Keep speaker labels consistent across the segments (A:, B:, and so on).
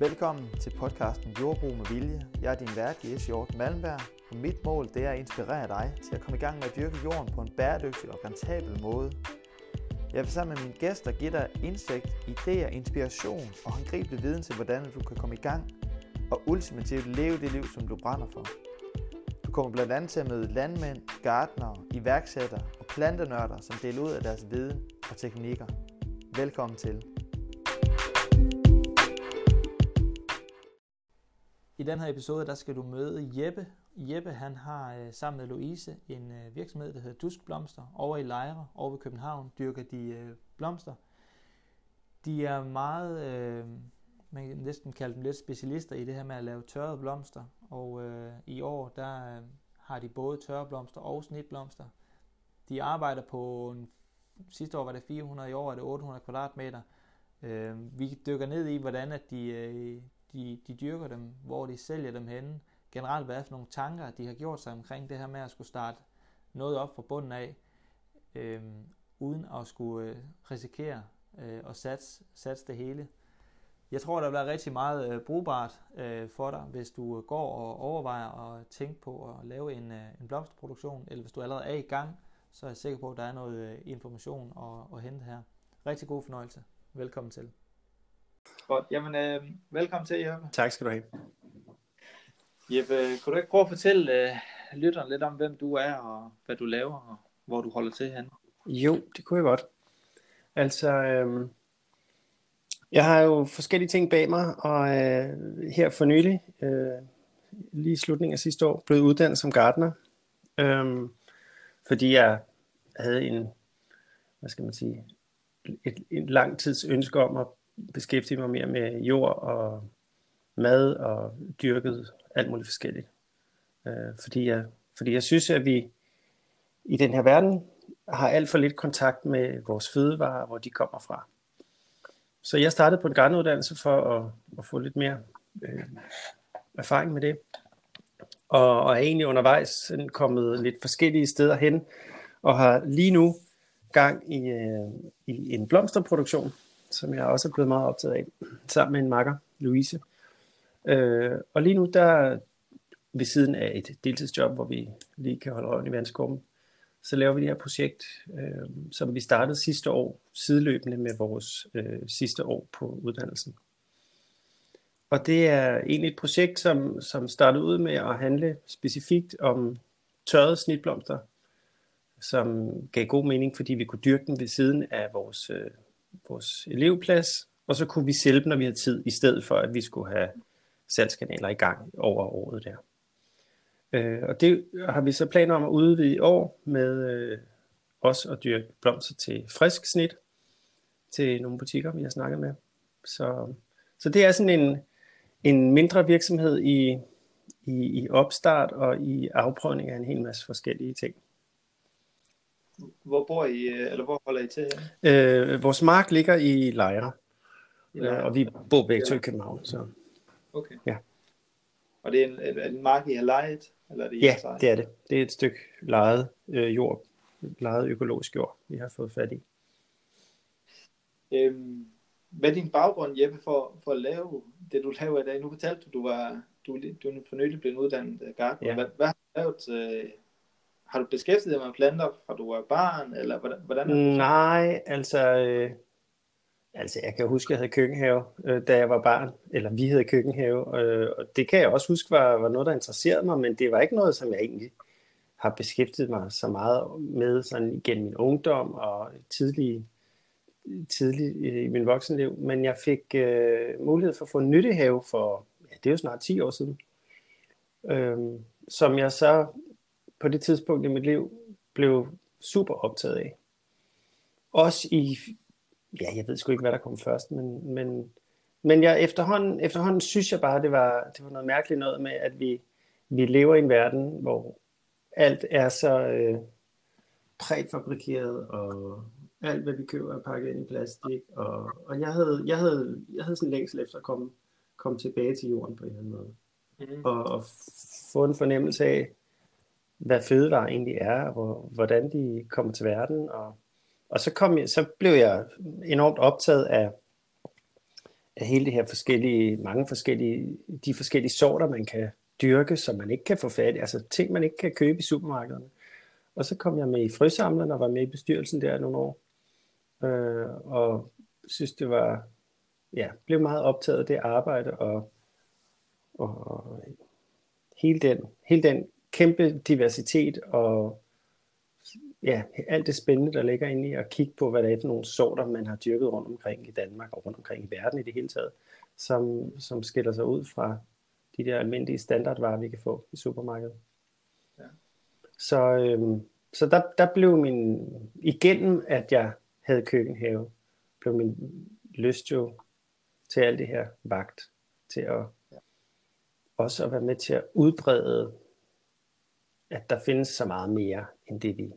A: Velkommen til podcasten Jordbrug med Vilje. Jeg er din vært, Jes Hjort Malmberg, og mit mål det er at inspirere dig til at komme i gang med at dyrke jorden på en bæredygtig og rentabel måde. Jeg vil sammen med mine gæster give dig indsigt, idéer, inspiration og håndgribelig viden til, hvordan du kan komme i gang og ultimativt leve det liv, som du brænder for. Du kommer blandt andet til at møde landmænd, gartnere, iværksættere og plantenørder, som deler ud af deres viden og teknikker. Velkommen til. I den her episode, der skal du møde Jeppe. Jeppe, han har øh, sammen med Louise en øh, virksomhed, der hedder Dusk Blomster, over i Lejre, over ved København, dyrker de øh, blomster. De er meget, øh, man kan næsten kalde dem lidt specialister i det her med at lave tørrede blomster, og øh, i år, der øh, har de både tørre blomster og snitblomster. De arbejder på, en, sidste år var det 400, i år er det 800 kvadratmeter. Øh, vi dykker ned i, hvordan at de, øh, de, de dyrker dem, hvor de sælger dem henne, generelt hvad er for nogle tanker, de har gjort sig omkring det her med at skulle starte noget op fra bunden af, øh, uden at skulle øh, risikere øh, at satse, satse det hele. Jeg tror, der bliver rigtig meget øh, brugbart øh, for dig, hvis du øh, går og overvejer at tænke på at lave en, øh, en blomsterproduktion, eller hvis du allerede er i gang, så er jeg sikker på, at der er noget øh, information at, at hente her. Rigtig god fornøjelse. Velkommen til. Godt. Jamen, øh, velkommen til, Jeppe.
B: Tak skal du have.
A: Jeppe, kunne du ikke prøve at fortælle øh, lytteren lidt om, hvem du er, og hvad du laver, og hvor du holder til hen?
B: Jo, det kunne jeg godt. Altså, øh, jeg har jo forskellige ting bag mig, og øh, her for nylig, øh, lige i slutningen af sidste år, blev uddannet som gartner, øh, fordi jeg havde en, hvad skal man sige, et, en lang tids ønske om at beskæftige mig mere med jord og mad og dyrket alt muligt forskelligt. Øh, fordi, jeg, fordi jeg synes, at vi i den her verden har alt for lidt kontakt med vores fødevarer, hvor de kommer fra. Så jeg startede på en garnuddannelse for at, at få lidt mere øh, erfaring med det. Og, og er egentlig undervejs kommet lidt forskellige steder hen, og har lige nu gang i, øh, i en blomsterproduktion, som jeg også er blevet meget optaget af, sammen med en makker, Louise. Øh, og lige nu, der ved siden af et deltidsjob, hvor vi lige kan holde øje i vandskorben, så laver vi det her projekt, øh, som vi startede sidste år, sideløbende med vores øh, sidste år på uddannelsen. Og det er egentlig et projekt, som, som startede ud med at handle specifikt om tørrede snitblomster, som gav god mening, fordi vi kunne dyrke dem ved siden af vores, øh, vores elevplads, og så kunne vi sælge dem, når vi havde tid, i stedet for at vi skulle have salgskanaler i gang over året der. Øh, og det har vi så planer om at udvide i år med øh, os at dyrke blomster til frisk snit til nogle butikker, vi har snakket med. Så, så det er sådan en, en mindre virksomhed i, i, i opstart og i afprøvning af en hel masse forskellige ting.
A: Hvor bor I, eller hvor holder I til
B: her? Øh, vores mark ligger i Lejre, øh, og vi bor begge to i København. Så.
A: Okay. Ja. Og det er en, er en mark, I har lejet?
B: Eller er det ja, det er det. Det er et stykke lejet øh, jord, lejet økologisk jord, vi har fået fat i.
A: Øhm, hvad er din baggrund, Jeppe, for, for at lave det, du laver i dag? Nu fortalte du, du var du, du er for nylig blevet uddannet gartner. Ja. Hvad, hvad har du lavet? Øh, har du beskæftiget dig med planter fra du var barn, eller hvordan, hvordan er
B: det? Nej, altså, øh, altså jeg kan huske, at jeg havde køkkenhave, øh, da jeg var barn, eller vi havde køkkenhave, øh, og det kan jeg også huske var, var noget, der interesserede mig, men det var ikke noget, som jeg egentlig har beskæftiget mig så meget med sådan gennem min ungdom og tidlig, tidlig øh, i min voksenliv, men jeg fik øh, mulighed for at få en nyttehave for, ja, det er jo snart 10 år siden, øh, som jeg så på det tidspunkt i mit liv blev super optaget af. Også i, ja, jeg ved sgu ikke, hvad der kom først, men, men, men jeg, efterhånden, efterhånden synes jeg bare, det var, det var noget mærkeligt noget med, at vi, vi lever i en verden, hvor alt er så øh, præfabrikeret, og alt, hvad vi køber, er pakket ind i plastik. Og, og jeg, havde, jeg, havde, jeg havde sådan længsel efter at komme, komme tilbage til jorden på en eller anden måde. Mm. Og, og få en fornemmelse af, hvad fødevarer egentlig er, og hvordan de kommer til verden. Og, og så, kom jeg, så blev jeg enormt optaget af, af hele det her forskellige, mange forskellige, de forskellige sorter, man kan dyrke, som man ikke kan få fat i, altså ting, man ikke kan købe i supermarkederne. Og så kom jeg med i frøsamlerne og var med i bestyrelsen der nogle år. Øh, og synes, det var, ja, blev meget optaget af det arbejde, og, og, og hele, den, hele den kæmpe diversitet og ja, alt det spændende, der ligger inde i at kigge på, hvad det er for nogle sorter, man har dyrket rundt omkring i Danmark og rundt omkring i verden i det hele taget, som, som skiller sig ud fra de der almindelige standardvarer, vi kan få i supermarkedet. Ja. Så, øhm, så der, der blev min, igennem at jeg havde køkkenhave, blev min lyst jo til alt det her vagt, til at ja. også at være med til at udbrede, at der findes så meget mere, end det vi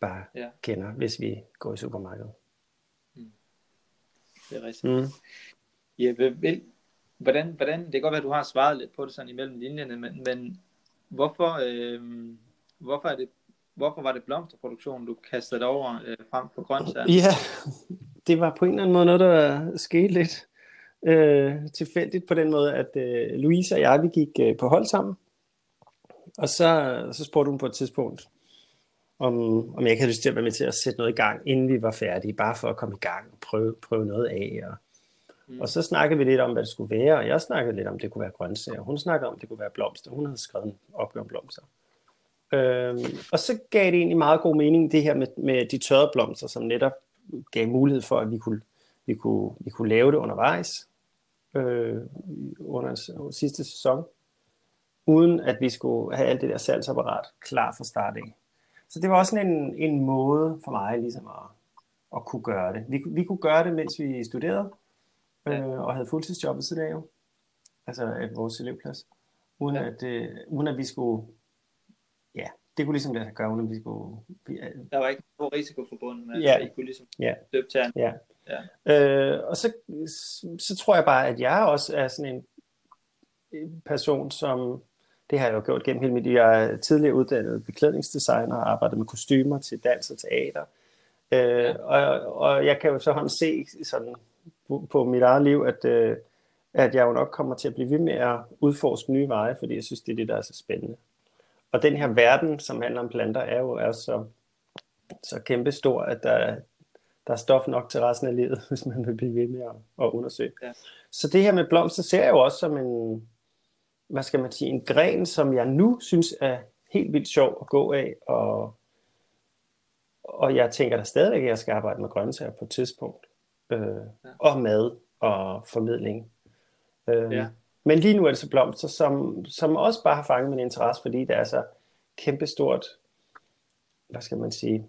B: bare ja. kender, hvis vi går i supermarkedet. Mm.
A: Det er rigtigt. Mm. Ja, vel, hvordan, hvordan, det kan godt være, at du har svaret lidt på det sådan imellem linjerne, men, men hvorfor, øh, hvorfor, er det, hvorfor var det blomsterproduktion, du kastede over øh, frem for grøntsager?
B: Ja, det var på en eller anden måde noget, der skete lidt øh, tilfældigt på den måde, at øh, Louise og jeg, vi gik øh, på hold sammen, og så, så spurgte hun på et tidspunkt, om, om jeg ikke havde lyst til at være med til at sætte noget i gang, inden vi var færdige, bare for at komme i gang og prøve, prøve noget af. Og, mm. og så snakkede vi lidt om, hvad det skulle være, og jeg snakkede lidt om, det kunne være grøntsager. Hun snakkede om, det kunne være blomster. Hun havde skrevet en opgave om blomster. Øhm, og så gav det egentlig meget god mening, det her med, med de tørrede blomster, som netop gav mulighed for, at vi kunne, vi kunne, vi kunne lave det undervejs øh, under sidste sæson, uden at vi skulle have alt det der salgsapparat klar fra start af. Så det var også sådan en, en måde for mig ligesom at, at kunne gøre det. Vi, vi kunne gøre det, mens vi studerede, øh, og havde fuldtidsjob ved siden af jo. Altså af vores elevplads. Uden, ja. at, øh, uden at vi skulle, ja, det kunne ligesom lade sig gøre, uden at vi skulle... Vi,
A: øh, der var ikke nogen risiko forbundet med, ja. at I kunne ligesom ja. døbe til
B: Ja. ja. Øh, og så, så tror jeg bare, at jeg også er sådan en person, som det har jeg jo gjort gennem hele mit liv. Jeg er tidligere uddannet beklædningsdesigner og arbejdet med kostymer til dans og teater. Øh, og, og jeg kan jo så hånd se sådan på, mit eget liv, at, øh, at jeg jo nok kommer til at blive ved med at udforske nye veje, fordi jeg synes, det er det, der er så spændende. Og den her verden, som handler om planter, er jo er så, så kæmpe stor, at der, der er stof nok til resten af livet, hvis man vil blive ved med at, at undersøge. Ja. Så det her med blomster ser jeg jo også som en, hvad skal man sige, en gren, som jeg nu synes er helt vildt sjov at gå af, og, og jeg tænker da stadigvæk, at jeg skal arbejde med grøntsager på et tidspunkt, øh, ja. og mad og formidling. Øh, ja. Men lige nu er det så blomster, som, som også bare har fanget min interesse, fordi det er så kæmpestort, hvad skal man sige,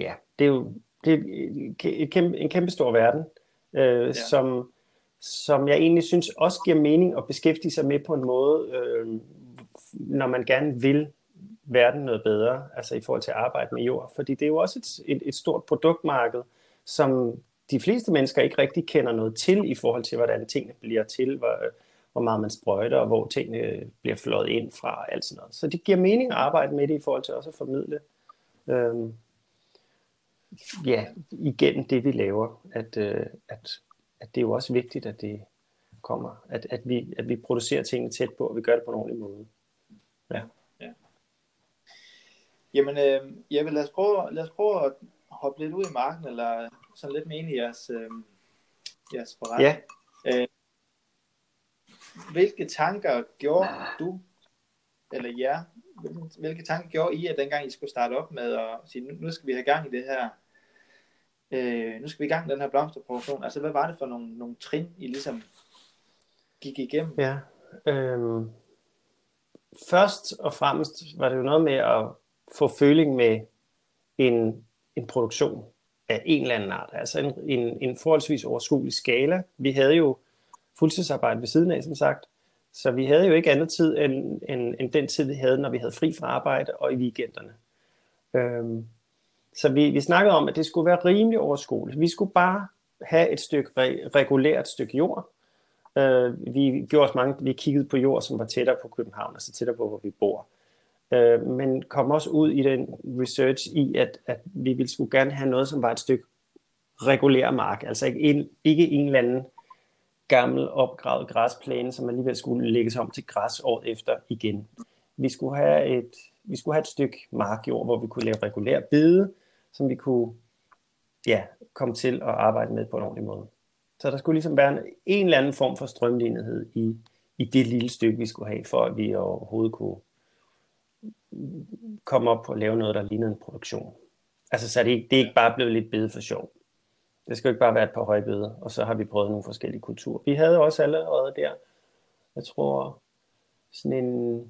B: ja, det er jo det er et kæmpe, en kæmpe stor verden, øh, ja. som, som jeg egentlig synes også giver mening at beskæftige sig med på en måde, øh, når man gerne vil verden noget bedre, altså i forhold til at arbejde med jord. Fordi det er jo også et, et, et stort produktmarked, som de fleste mennesker ikke rigtig kender noget til i forhold til, hvordan tingene bliver til, hvor, hvor meget man sprøjter, og hvor tingene bliver flået ind fra, og alt sådan noget. Så det giver mening at arbejde med det i forhold til også at formidle, øh, ja, igen det vi laver, at, øh, at at det er jo også vigtigt, at det kommer, at, at, vi, at vi producerer tingene tæt på, og vi gør det på en ordentlig måde. Ja. ja.
A: Jamen, øh, jeg vil lad os, prøve, lad os prøve at hoppe lidt ud i marken, eller sådan lidt med ind i jeres, øh, jeres forretning. Ja. Øh, hvilke tanker gjorde du, eller jer, hvilke, hvilke tanker gjorde I, at dengang I skulle starte op med at sige, nu, nu skal vi have gang i det her øh, nu skal vi i gang med den her blomsterproduktion. Altså, hvad var det for nogle, nogle trin, I ligesom gik igennem?
B: Ja, øh, først og fremmest var det jo noget med at få føling med en, en produktion af en eller anden art. Altså en, en, en forholdsvis overskuelig skala. Vi havde jo fuldtidsarbejde ved siden af, som sagt. Så vi havde jo ikke andet tid end, end, end den tid, vi havde, når vi havde fri fra arbejde og i weekenderne. Øhm, så vi, vi snakkede om, at det skulle være rimelig overskueligt. Vi skulle bare have et stykke re- regulært stykke jord. Uh, vi gjorde os mange, vi kiggede på jord, som var tættere på København, altså tættere på, hvor vi bor. Uh, men kom også ud i den research i, at, at vi ville skulle gerne have noget, som var et stykke regulær mark, altså ikke en, ikke en eller anden gammel opgravet græsplæne, som alligevel skulle lægges om til græs året efter igen. Vi skulle have et, vi skulle have et stykke markjord, hvor vi kunne lave regulær bede, som vi kunne ja, komme til at arbejde med på en ordentlig måde. Så der skulle ligesom være en, en eller anden form for strømlignethed i, i det lille stykke, vi skulle have, for at vi overhovedet kunne komme op og lave noget, der lignede en produktion. Altså, så er det, ikke, det er ikke bare blevet lidt bede for sjov. Det skal jo ikke bare være et par højbede, og så har vi prøvet nogle forskellige kulturer. Vi havde også allerede der, jeg tror, sådan en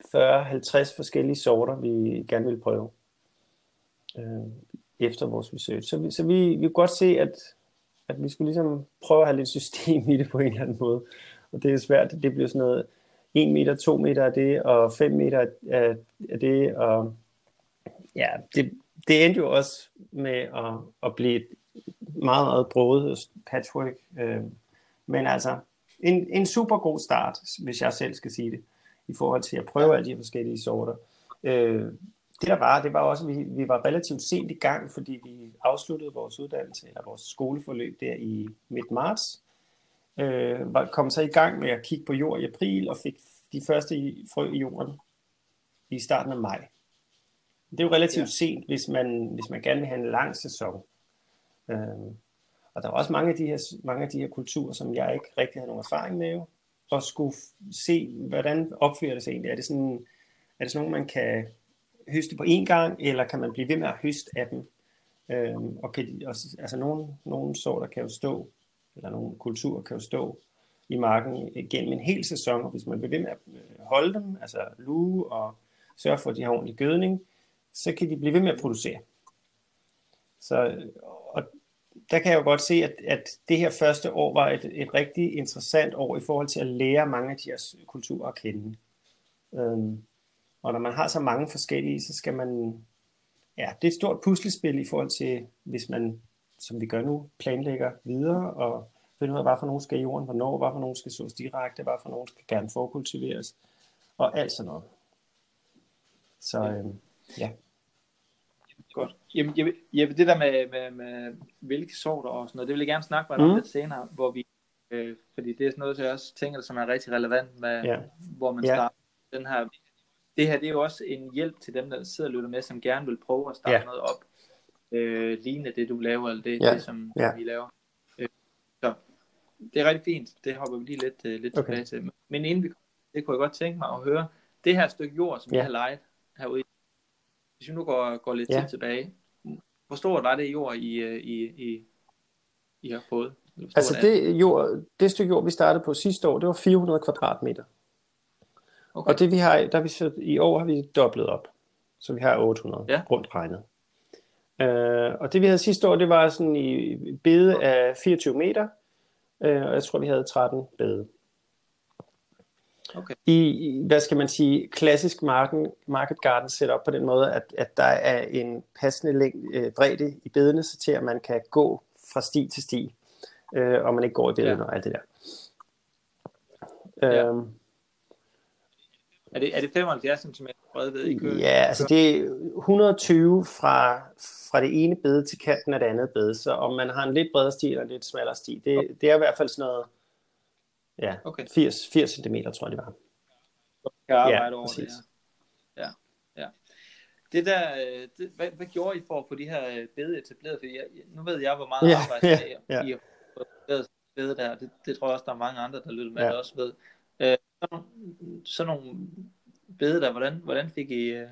B: 40-50 forskellige sorter, vi gerne ville prøve øh, efter vores research. Så vi, så vi, vi kunne godt se, at, at vi skulle ligesom prøve at have lidt system i det på en eller anden måde. Og det er svært, det bliver sådan noget 1 meter, 2 meter af det, og 5 meter af, af det, og ja, det, det endte jo også med at, at blive et meget, meget broet patchwork. Øh, men altså, en, en super god start, hvis jeg selv skal sige det, i forhold til at prøve alle de forskellige sorter. Øh, det der var, det var også, at vi, vi var relativt sent i gang, fordi vi afsluttede vores uddannelse, eller vores skoleforløb der i midt marts. Øh, var, kom så i gang med at kigge på jord i april, og fik de første frø i jorden i starten af maj. Det er jo relativt ja. sent, hvis man, hvis man gerne vil have en lang sæson. Øhm, og der er også mange af, de her, mange af de her kulturer, som jeg ikke rigtig har nogen erfaring med, og skulle se, hvordan opfører det sig egentlig. Er det sådan, er det sådan nogle, man kan høste på én gang, eller kan man blive ved med at høste af dem? Øhm, og kan de, også, altså nogle, nogle sorter kan jo stå, eller nogle kulturer kan jo stå i marken gennem en hel sæson, og hvis man bliver ved med at øh, holde dem, altså luge og sørge for, at de har ordentlig gødning, så kan de blive ved med at producere. Så, og der kan jeg jo godt se, at, at det her første år var et, et rigtig interessant år i forhold til at lære mange af de her kulturer at kende. Øhm, og når man har så mange forskellige, så skal man, ja, det er et stort puslespil i forhold til, hvis man, som vi gør nu, planlægger videre og finder ud af, hvad for nogen skal i jorden, hvornår, hvad for nogen skal sås direkte, hvad for nogen skal gerne forkultiveres, og alt sådan noget. Så øhm, ja.
A: Godt. Jamen, jeg, jeg, det der med, med, med hvilke sorter og sådan noget, det vil jeg gerne snakke med dig mm. om lidt senere, hvor vi, øh, fordi det er sådan noget, jeg også tænker, som er rigtig relevant med, ja. hvor man ja. starter den her. Det her, det er jo også en hjælp til dem, der sidder og lytter med, som gerne vil prøve at starte ja. noget op, øh, lignende det, du laver, eller det, ja. det som ja. vi laver. Øh, så det er rigtig fint. Det hopper vi lige lidt, øh, lidt okay. tilbage til. Men inden vi det kunne jeg godt tænke mig at høre, det her stykke jord, som ja. jeg har lejet herude hvis vi nu går, går lidt ja. tid tilbage, hvor stort var det jord, I, øh, I, I, I har fået?
B: Altså det, jord, det stykke jord, vi startede på sidste år, det var 400 kvadratmeter. Okay. Og det vi har, der vi så, i år har vi dobblet op. Så vi har 800 ja. rundt regnet. Uh, og det vi havde sidste år, det var sådan i bede af 24 meter. Uh, og jeg tror, vi havde 13 bede. Okay. I, hvad skal man sige, klassisk market, market garden setup på den måde, at, at der er en passende længde, øh, bredde i bedene, så til at man kan gå fra sti til sti, øh, og man ikke går i bedene ja. og alt det der.
A: Ja. Øhm, er det, er det 75 cm bredde ved i køen?
B: Ja, altså det er 120 fra, fra det ene bede til kanten af det andet bede, så om man har en lidt bredere sti eller en lidt smallere sti, det, okay. det er i hvert fald sådan noget Ja, okay. 80, 80 cm tror jeg det var.
A: Kan arbejde ja, over præcis. det her. Ja, ja. Det der, det, hvad, hvad gjorde I for at få de her øh, bede etableret? Fordi jeg, nu ved jeg, hvor meget ja, arbejde ja, ja. I har fået bede der. Det, det tror jeg også, der er mange andre, der lytter med, ja. der også ved. Øh, sådan, sådan nogle bede der, hvordan, hvordan fik I uh,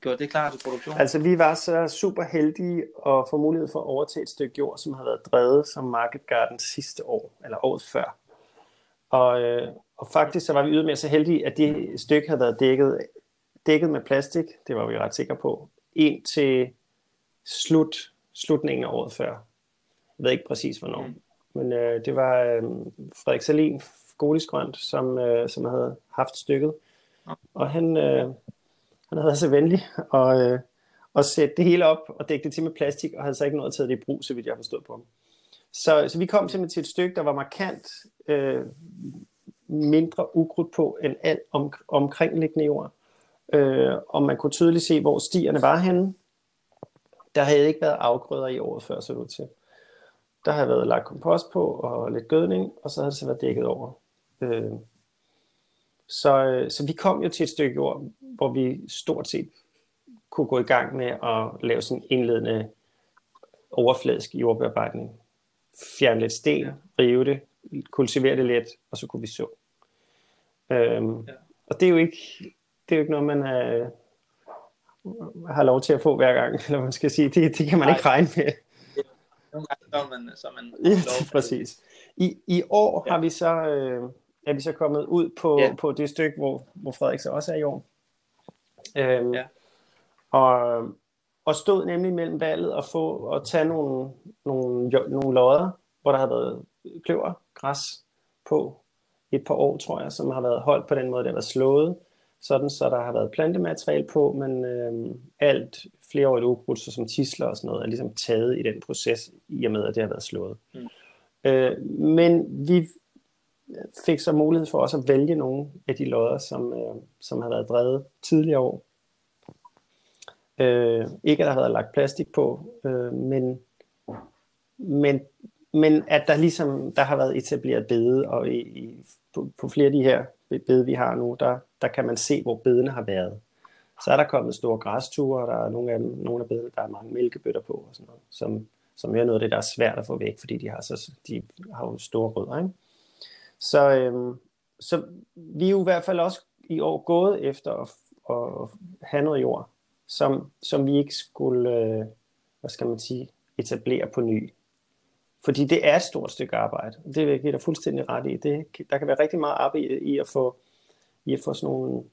A: gjort det klar til produktion?
B: Altså vi var så super heldige at få mulighed for at overtage et stykke jord, som har været drevet som Market Garden sidste år, eller året før. Og, øh, og faktisk så var vi ydermere så heldige, at det stykke havde været dækket, dækket med plastik, det var vi ret sikre på, ind til slut, slutningen af året før. Jeg ved ikke præcis hvornår. Mm. Men øh, det var øh, Frederik Salin, Godisgrønt, som, øh, som havde haft stykket. Og han, øh, han havde været så venlig at, øh, at sætte det hele op og dække det til med plastik, og havde så ikke noget taget det i brug, så vidt jeg forstod på ham. Så, så vi kom simpelthen til et stykke, der var markant øh, mindre ukrudt på end alt om, omkringliggende jord. Øh, og man kunne tydeligt se, hvor stierne var henne. Der havde ikke været afgrøder i året før, så det til. der havde været lagt kompost på og lidt gødning, og så havde det så været dækket over. Øh, så, øh, så vi kom jo til et stykke jord, hvor vi stort set kunne gå i gang med at lave sådan en indledende overfladisk jordbearbejdning. Fjerne lidt sten, rive det, kultivere det lidt, og så kunne vi så. Øhm, ja. Og det er jo ikke, det er jo ikke noget, man er, har lov til at få hver gang, eller man skal sige, det, det kan man Nej. ikke regne med.
A: Nogle gange så man, så man
B: ja, lov præcis. I, I år ja. har vi så, øh, er vi så kommet ud på, ja. på det stykke, hvor, hvor Frederik så også er i år. Øhm, ja. Og, og stod nemlig mellem valget og få og tage nogle, nogle, nogle lodder, hvor der havde været kløver, græs på et par år, tror jeg, som har været holdt på den måde, det har været slået, sådan så der har været plantemateriale på, men øh, alt flereårigt ukrudt, som tisler og sådan noget, er ligesom taget i den proces, i og med, at det har været slået. Mm. Øh, men vi fik så mulighed for også at vælge nogle af de lodder, som, øh, som har været drevet tidligere år. Øh, ikke at der har lagt plastik på, øh, men, men, men at der ligesom der har været etableret bede, og i, i, på, på flere af de her bede, vi har nu, der, der kan man se, hvor bedene har været. Så er der kommet store græsture, og der er nogle af, dem, nogle af bedene, der er mange mælkebøtter på, og sådan noget, som, som er noget af det, der er svært at få væk, fordi de har, så, de har jo store rødder. Ikke? Så, øhm, så vi er jo i hvert fald også i år gået efter at, at have noget jord, som, som vi ikke skulle, øh, hvad skal man sige, etablere på ny. Fordi det er et stort stykke arbejde. Det vil jeg give dig fuldstændig ret i. Det, der kan være rigtig meget arbejde i, at få, i at få sådan nogle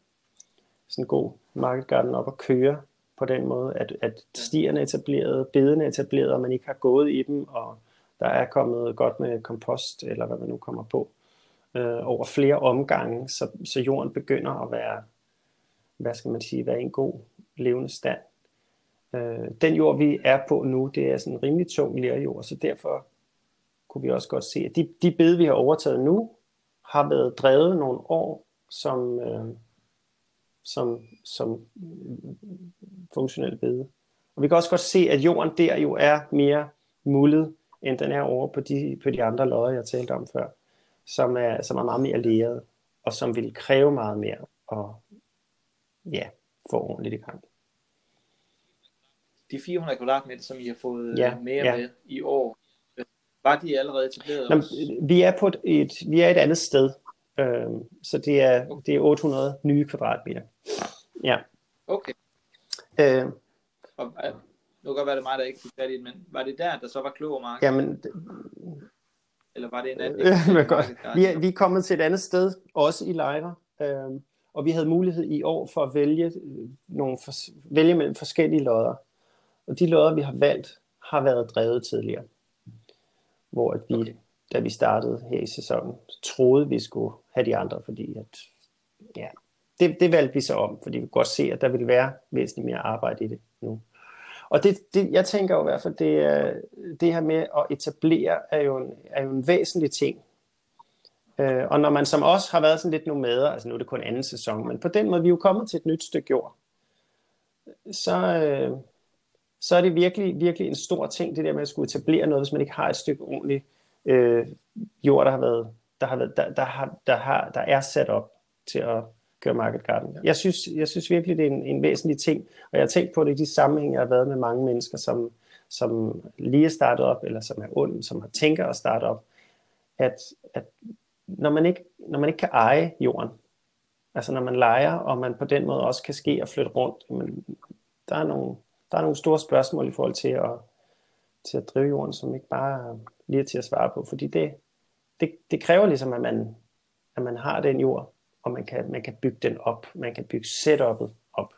B: sådan en god market garden op at køre på den måde, at, at stierne er etableret, bedene er etableret, og man ikke har gået i dem, og der er kommet godt med kompost, eller hvad man nu kommer på, øh, over flere omgange, så, så jorden begynder at være, hvad skal man sige, være en god levende stand. Øh, den jord, vi er på nu, det er sådan en rimelig tung lærjord, så derfor kunne vi også godt se, at de, de bede, vi har overtaget nu, har været drevet nogle år som, øh, som, som funktionelle bede. Og vi kan også godt se, at jorden der jo er mere mullet, end den er over på de, på de andre lodder, jeg talte om før, som er, som er meget mere læret, og som vil kræve meget mere og ja, få ordentligt i gang.
A: De 400 kvadratmeter, som I har fået ja, mere ja. med i år, var de allerede etableret
B: Nå, Vi er på et, et, vi er et andet sted, øh, så det er, okay. det er 800 nye kvadratmeter. Ja.
A: Okay. Øh, og, nu kan være det mig, der ikke fik fat i men var det der, der så var klovermark?
B: Jamen,
A: eller var det en anden?
B: Øh, godt. Vi, er, vi er kommet til et andet sted, også i Lejre, øh, og vi havde mulighed i år for at vælge, øh, nogle for, vælge mellem forskellige lodder. Og de lodder, vi har valgt, har været drevet tidligere. Hvor at vi, okay. da vi startede her i sæsonen, troede vi skulle have de andre, fordi at, ja, det, det valgte vi så om, fordi vi kunne godt se, at der ville være væsentligt mere arbejde i det nu. Og det, det, jeg tænker jo i hvert fald, det, er, det her med at etablere er jo en, er jo en væsentlig ting. Øh, og når man som os har været sådan lidt nomader, altså nu er det kun anden sæson, men på den måde, vi er jo kommet til et nyt stykke jord, så, øh, så er det virkelig, virkelig en stor ting, det der med at skulle etablere noget, hvis man ikke har et stykke ordentligt øh, jord, der har været, der, har været der, der, har, der, har, der er sat op til at køre market garden. Jeg synes, jeg synes virkelig, det er en, en væsentlig ting, og jeg har tænkt på det i de sammenhæng, jeg har været med mange mennesker, som, som lige er startet op, eller som er ond, som har tænker at starte op, at, at når, man ikke, når man ikke kan eje jorden, altså når man leger, og man på den måde også kan ske og flytte rundt, men der er nogle, der er nogle store spørgsmål i forhold til at, til at drive jorden, som ikke bare lige er til at svare på, fordi det, det, det kræver ligesom, at man, at man har den jord, og man kan, man kan bygge den op, man kan bygge setup'et op,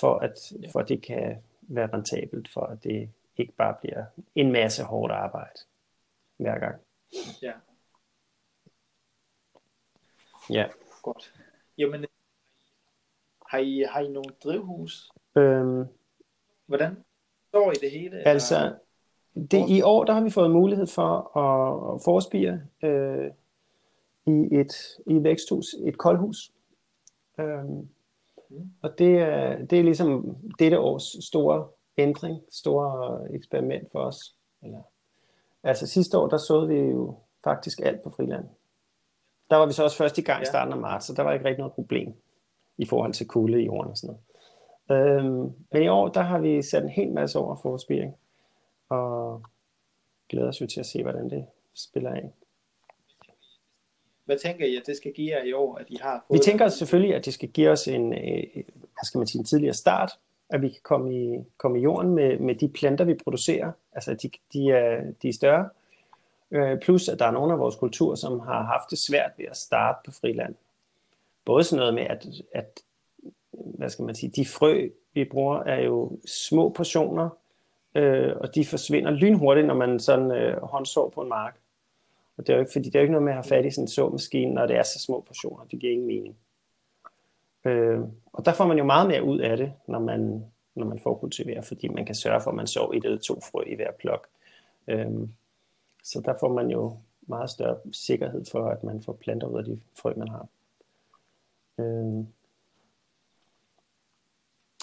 B: for at, for at det kan være rentabelt, for at det ikke bare bliver en masse hårdt arbejde hver gang.
A: Ja.
B: Ja.
A: Godt. Jamen, har I, har I nogle drivhus?
B: Øhm,
A: Hvordan står I det hele?
B: Altså, det, i år der har vi fået mulighed for at, at forspire øh, i et, i et væksthus, et koldhus. Øhm. Og det er, det er ligesom dette års store ændring, store eksperiment for os. Eller, Altså sidste år, der såede vi jo faktisk alt på friland. Der var vi så også først i gang i starten af marts, så der var ikke rigtig noget problem i forhold til kulde i jorden og sådan noget. Øhm, men i år, der har vi sat en hel masse over for spiring, og glæder os jo til at se, hvordan det spiller af.
A: Hvad tænker I, at det skal give jer i år, at I har
B: Vi tænker selvfølgelig, at det skal give os en, øh, hvad skal man sige, en tidligere start, at vi kan komme i, komme i jorden med, med de planter, vi producerer. Altså, de, de, er, de er større. Øh, plus, at der er nogle af vores kulturer, som har haft det svært ved at starte på friland. Både sådan noget med, at, at hvad skal man sige, de frø, vi bruger, er jo små portioner, øh, og de forsvinder lynhurtigt, når man sådan øh, håndsår på en mark. Og det er jo ikke, fordi det er jo ikke noget med at have fat i sådan en såmaskine, når det er så små portioner. Det giver ingen mening. Øh, og der får man jo meget mere ud af det, når man, når man får kultiveret, fordi man kan sørge for, at man sår et eller to frø i hver plok. Øh, så der får man jo meget større sikkerhed for, at man får planter ud af de frø, man har. Øh,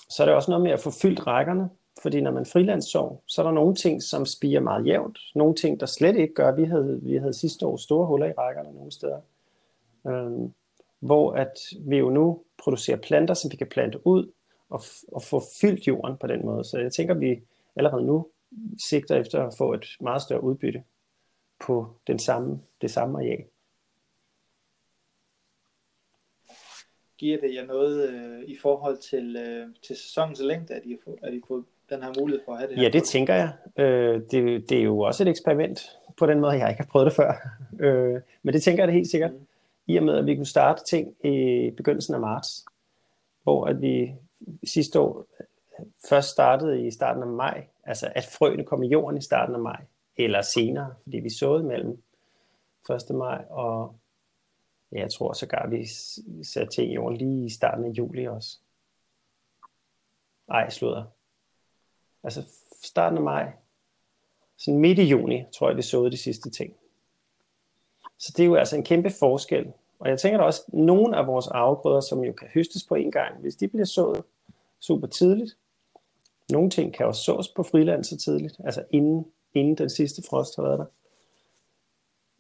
B: så er det også noget med at få fyldt rækkerne, fordi når man frilandssår, så er der nogle ting, som spiger meget jævnt, nogle ting, der slet ikke gør. Vi havde, vi havde sidste år store huller i rækkerne nogle steder, Øh, hvor at vi jo nu producerer planter, som vi kan plante ud og, f- og få fyldt jorden på den måde. Så jeg tænker, at vi allerede nu sigter efter at få et meget større udbytte på den samme, det samme areal.
A: Giver det jer noget øh, i forhold til, øh, til sæsonens længde, at I, har fået, at I har fået den her mulighed for at have det her?
B: Ja, det tænker jeg. Øh, det, det er jo også et eksperiment på den måde, jeg ikke har prøvet det før. Øh, men det tænker jeg det helt sikkert.
A: Mm.
B: I og med, at vi kunne starte ting i begyndelsen af marts, hvor at vi sidste år først startede i starten af maj, altså at frøene kom i jorden i starten af maj, eller senere, fordi vi såede mellem 1. maj og ja, jeg tror sågar, vi satte ting i jorden lige i starten af juli også. Ej, sludder. Altså starten af maj, sådan midt i juni, tror jeg, vi såede de sidste ting. Så det er jo altså en kæmpe forskel. Og jeg tænker da også, at nogle af vores afgrøder, som jo kan høstes på en gang, hvis de bliver sået super tidligt, nogle ting kan også sås på friland så tidligt, altså inden, inden den sidste frost har været der,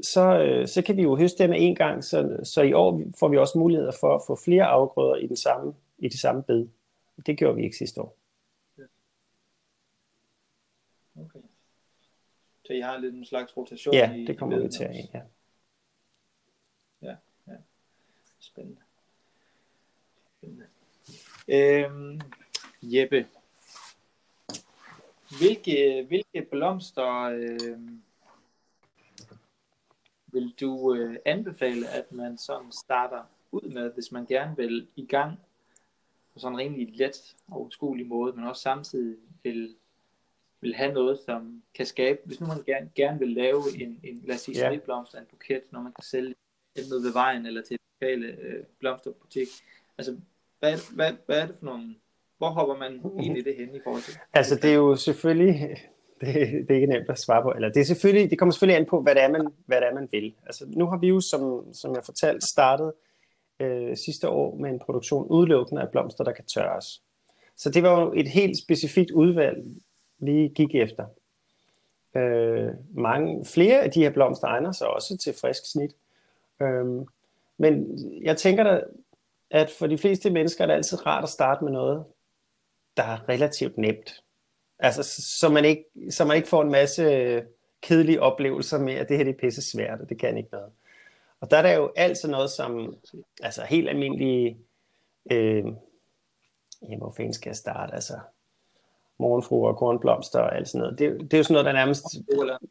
B: så, øh, så kan vi jo høste dem en gang, så, så i år får vi også muligheder for at få flere afgrøder i, den samme, i det samme bed. Det gjorde vi ikke sidste år.
A: Okay. Så I har lidt en slags rotation
B: Ja,
A: i
B: det kommer
A: i
B: vi til at
A: også.
B: ja.
A: Spændende. Spændende. Øhm, Jeppe, hvilke, hvilke blomster øh, vil du øh, anbefale, at man sådan starter ud med, hvis man gerne vil i gang på sådan en rimelig let og udskuelig måde, men også samtidig vil, vil have noget, som kan skabe, hvis nu man gerne, gerne vil lave en, en lad os sige,
B: Ja.
A: snitblomster, en buket, når man kan sælge nede ved vejen eller til en lokale øh, blomsterbutik. Altså, hvad, hvad, hvad er det for nogle, hvor hopper man ind i det hen i forhold til?
B: Altså det er jo selvfølgelig, det, det er ikke nemt at svare på, eller det, er selvfølgelig, det kommer selvfølgelig an på, hvad det er, man, hvad det er, man vil. Altså nu har vi jo, som, som jeg fortalte, startet øh, sidste år med en produktion udelukkende af blomster, der kan tørres. Så det var jo et helt specifikt udvalg, vi gik efter. Øh, mange, flere af de her blomster egner sig også til frisk snit. Øh, men jeg tænker da, at for de fleste mennesker er det altid rart at starte med noget, der er relativt nemt. Altså, så man ikke, så man ikke får en masse kedelige oplevelser med, at det her det er pisse svært, og det kan ikke noget. Og der er der jo altid noget som, altså helt almindelige, øh, jamen, hvor fanden skal jeg starte, altså morgenfruer og kornblomster og alt sådan noget. Det, det er jo sådan noget, der nærmest,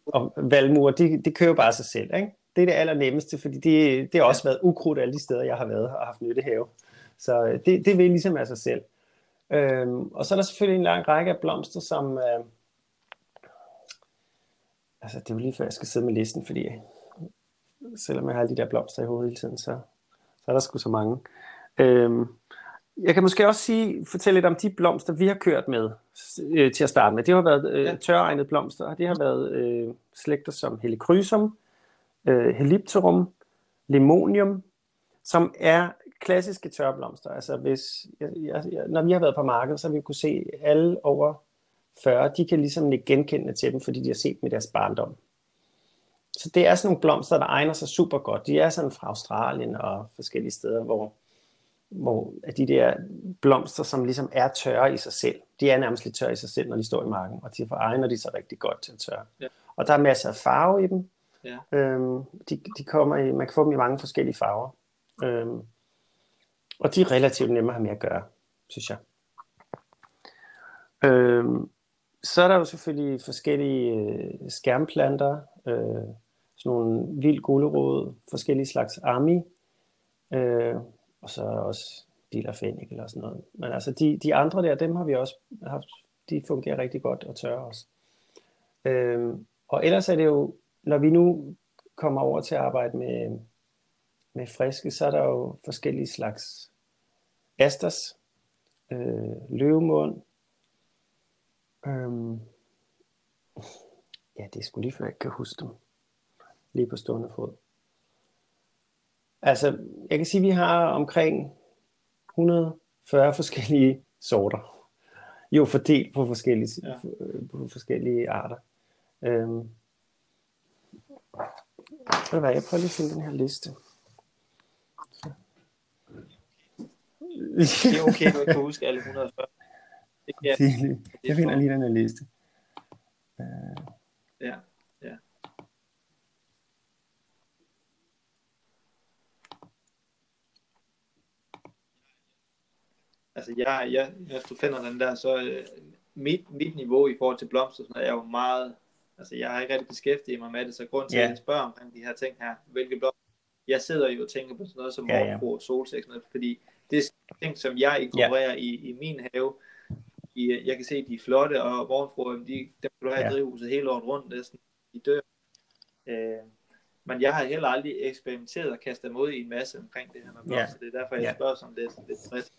B: og valmuer, de, de kører bare sig selv, ikke? Det er det allernemmeste, fordi det, det har også været ukrudt alle de steder, jeg har været og haft nyttehave. Så øh, det, det vil ligesom af sig selv. Øhm, og så er der selvfølgelig en lang række af blomster, som... Øh, altså, det er jo lige før, jeg skal sidde med listen, fordi selvom jeg har alle de der blomster i hovedet hele tiden, så, så er der sgu så mange. Øhm, jeg kan måske også sige, fortælle lidt om de blomster, vi har kørt med øh, til at starte med. Det har været øh,
A: Ja.
B: tørregnede blomster, og det har været øh, slægter som Helichrysum, øh, Helipterum, Limonium, som er klassiske tørblomster. Altså hvis, jeg, jeg, jeg, når vi har været på markedet, så har vi kunne se alle over 40, de kan ligesom ikke genkende til dem, fordi de har set dem i deres barndom. så det er sådan nogle blomster, der egner sig super godt. De er sådan fra Australien og forskellige steder, hvor, hvor de der blomster, som ligesom er tørre i sig selv, de er nærmest lidt tørre i sig selv, når de står i marken, og derfor egner de sig rigtig godt til at tørre. Ja. Og der er masser af farve i dem. Ja. Øhm, de, de kommer i, man kan få dem i mange forskellige farver. Øhm, og de er relativt nemme at have med at gøre, synes jeg. Øhm, så er der jo selvfølgelig forskellige øh, skærmplanter, øh, sådan nogle vild gulerod, forskellige slags armi, øh, og så også dillerfenik eller sådan noget. Men altså de, de andre der, dem har vi også haft, de fungerer rigtig godt og tørre også. Øhm, og ellers er det jo, når vi nu kommer over til at arbejde med, med friske, så er der jo forskellige slags asters, øh, løvemund, øhm, ja, det skulle lige før jeg ikke kan huske dem, lige på stående fod. Altså, jeg kan sige, at vi har omkring 140 forskellige sorter. Jo, fordelt på forskellige, ja. på forskellige arter. Øhm, hvad, jeg prøver lige at finde den her liste.
A: Det er okay, du ikke kan huske alle 140.
B: Det kan, jeg, jeg finder lige den her liste. Uh...
A: Ja, ja. Altså, jeg, jeg, hvis du finder den der, så uh, mit, mit niveau i forhold til blomster, sådan, er jo meget, altså jeg har ikke rigtig beskæftiget mig med det, så grund til, yeah. at jeg spørger omkring de her ting her, hvilke blomster, jeg sidder jo og tænker på sådan noget som ja, ja. og solsæk, fordi det er ting, som jeg inkorporerer ja. i, i min have. I, jeg kan se, at de er flotte, og morgenfruer, de, dem kan du have ja. i drivhuset hele året rundt, næsten. De dør. Øh, men jeg har heller aldrig eksperimenteret og kastet mod i en masse omkring det her med blomster. Ja. Det er derfor, jeg ja. spørger sådan lidt, lidt bredt.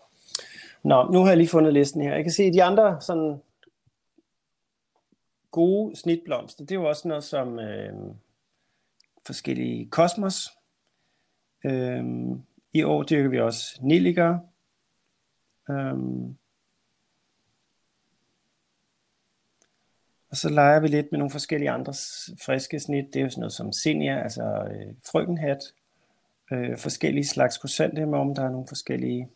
B: Nå, nu har jeg lige fundet listen her. Jeg kan se, at de andre sådan gode snitblomster, det er jo også noget som øh, forskellige kosmos. Øh, I år dyrker vi også nilliger. Øh, og så leger vi lidt med nogle forskellige andre friske snit. Det er jo sådan noget som senior, altså øh, frøkenhat, øh, forskellige slags krysantemum. Der er nogle forskellige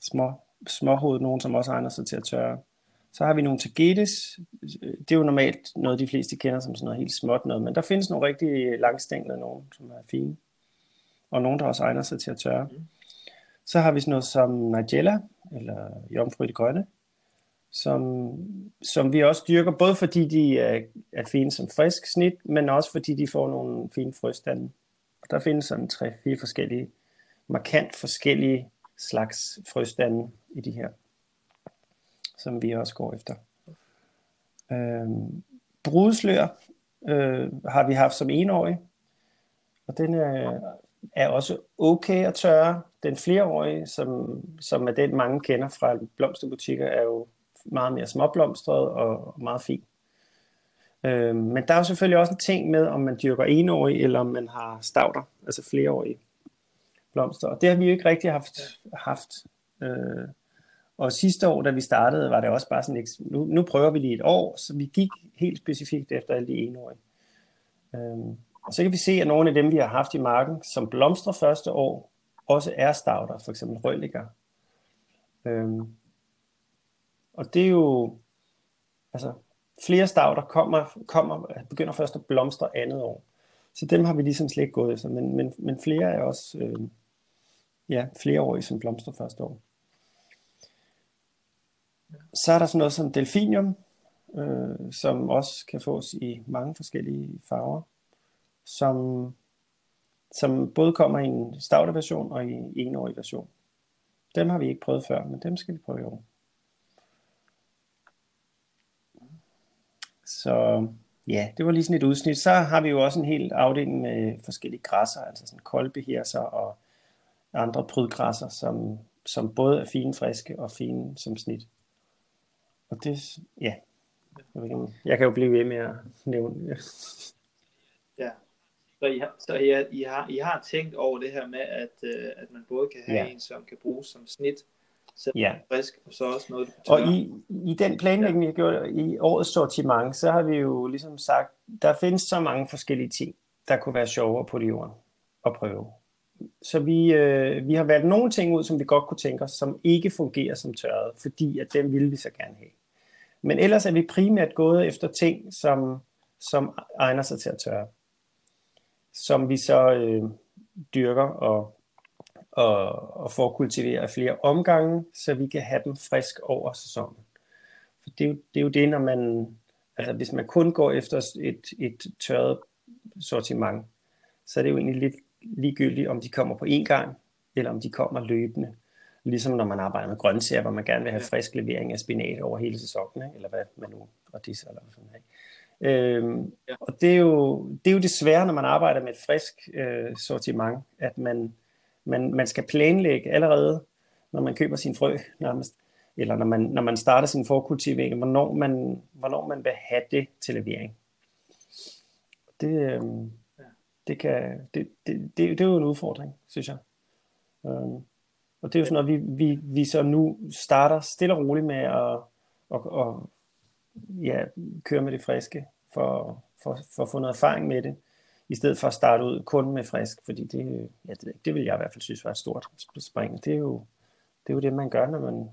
B: små, småhoved, nogle som også egner sig til at tørre. Så har vi nogle tagetes. Det er jo normalt noget, de fleste kender som sådan noget helt småt noget, men der findes nogle rigtig langstænglede nogle, som er fine. Og nogle, der også egner sig til at tørre. Mm. Så har vi sådan noget som Nigella, eller jomfru i det grønne, som, som vi også dyrker, både fordi de er, er fine som frisk snit, men også fordi de får nogle fine frøstande. Og der findes sådan tre-fire forskellige, markant forskellige slags frøstande i de her, som vi også går efter. Øh, brudslør øh, har vi haft som enårig, og den er, er også okay at tørre. Den flereårige, som, som er den mange kender fra blomsterbutikker, er jo meget mere småblomstret og meget fin. Øh, men der er jo selvfølgelig også en ting med, om man dyrker enårige, eller om man har stauder, altså flereårige blomster. Og det har vi jo ikke rigtig haft. haft. Øh, og sidste år, da vi startede, var det også bare sådan, nu, nu prøver vi lige et år, så vi gik helt specifikt efter alle de enårige. Øhm, og så kan vi se, at nogle af dem, vi har haft i marken, som blomstrer første år, også er stauder, for eksempel rødligger. Øhm, og det er jo, altså, flere stauder kommer, kommer, begynder først at blomstre andet år. Så dem har vi ligesom slet ikke gået efter, men, men, men flere er også, øh, ja, flereårige, som blomstrer første år. Så er der sådan noget som delfinium, øh, som også kan fås i mange forskellige farver, som, som både kommer i en stavte version og i en enårig version. Dem har vi ikke prøvet før, men dem skal vi prøve i år. Så ja, det var lige sådan et udsnit. Så har vi jo også en hel afdeling med forskellige græsser, altså sådan kolbehirser og andre prydgræsser, som, som både er fine, friske og fine som snit. Og det, ja, jeg kan jo blive ved med at nævne det.
A: Ja, så, I har, så I, har, I, har, I har tænkt over det her med, at, uh, at man både kan have ja. en, som kan bruges som snit, så
B: Ja.
A: frisk, og så også noget,
B: Og i, i den planlægning, har gjort i årets sortiment, så har vi jo ligesom sagt, der findes så mange forskellige ting, der kunne være sjovere på det jorden at prøve. Så vi, øh, vi har valgt nogle ting ud, som vi godt kunne tænke os, som ikke fungerer som tørret, fordi at dem ville vi så gerne have. Men ellers er vi primært gået efter ting, som, som egner sig til at tørre. Som vi så øh, dyrker og, og, og får kultiveret flere omgange, så vi kan have dem frisk over sæsonen. For det er jo det, er jo det når man, altså hvis man kun går efter et, et tørret sortiment, så er det jo egentlig lidt ligegyldigt, om de kommer på én gang, eller om de kommer løbende. Ligesom når man arbejder med grøntsager, hvor man gerne vil have frisk levering af spinat over hele sæsonen, ikke? eller hvad man nu, og det eller hvad sådan. Øhm,
A: Ja.
B: Og det er, jo, det er jo det svære, når man arbejder med et frisk øh, sortiment, at man, man, man skal planlægge allerede, når man køber sin frø nærmest, eller når man, når man starter sin forkultivering, hvornår man, hvornår man vil have det til levering. Det, øhm det, kan, det, det, det, det er jo en udfordring, synes jeg. Øhm, og det er jo sådan noget, vi, vi, vi så nu starter stille og roligt med at, at, og, ja, køre med det friske, for, for, for at få noget erfaring med det, i stedet for at starte ud kun med frisk, fordi det, ja, det, det vil jeg i hvert fald synes var et stort spring. Det er jo det, er jo det man gør, når man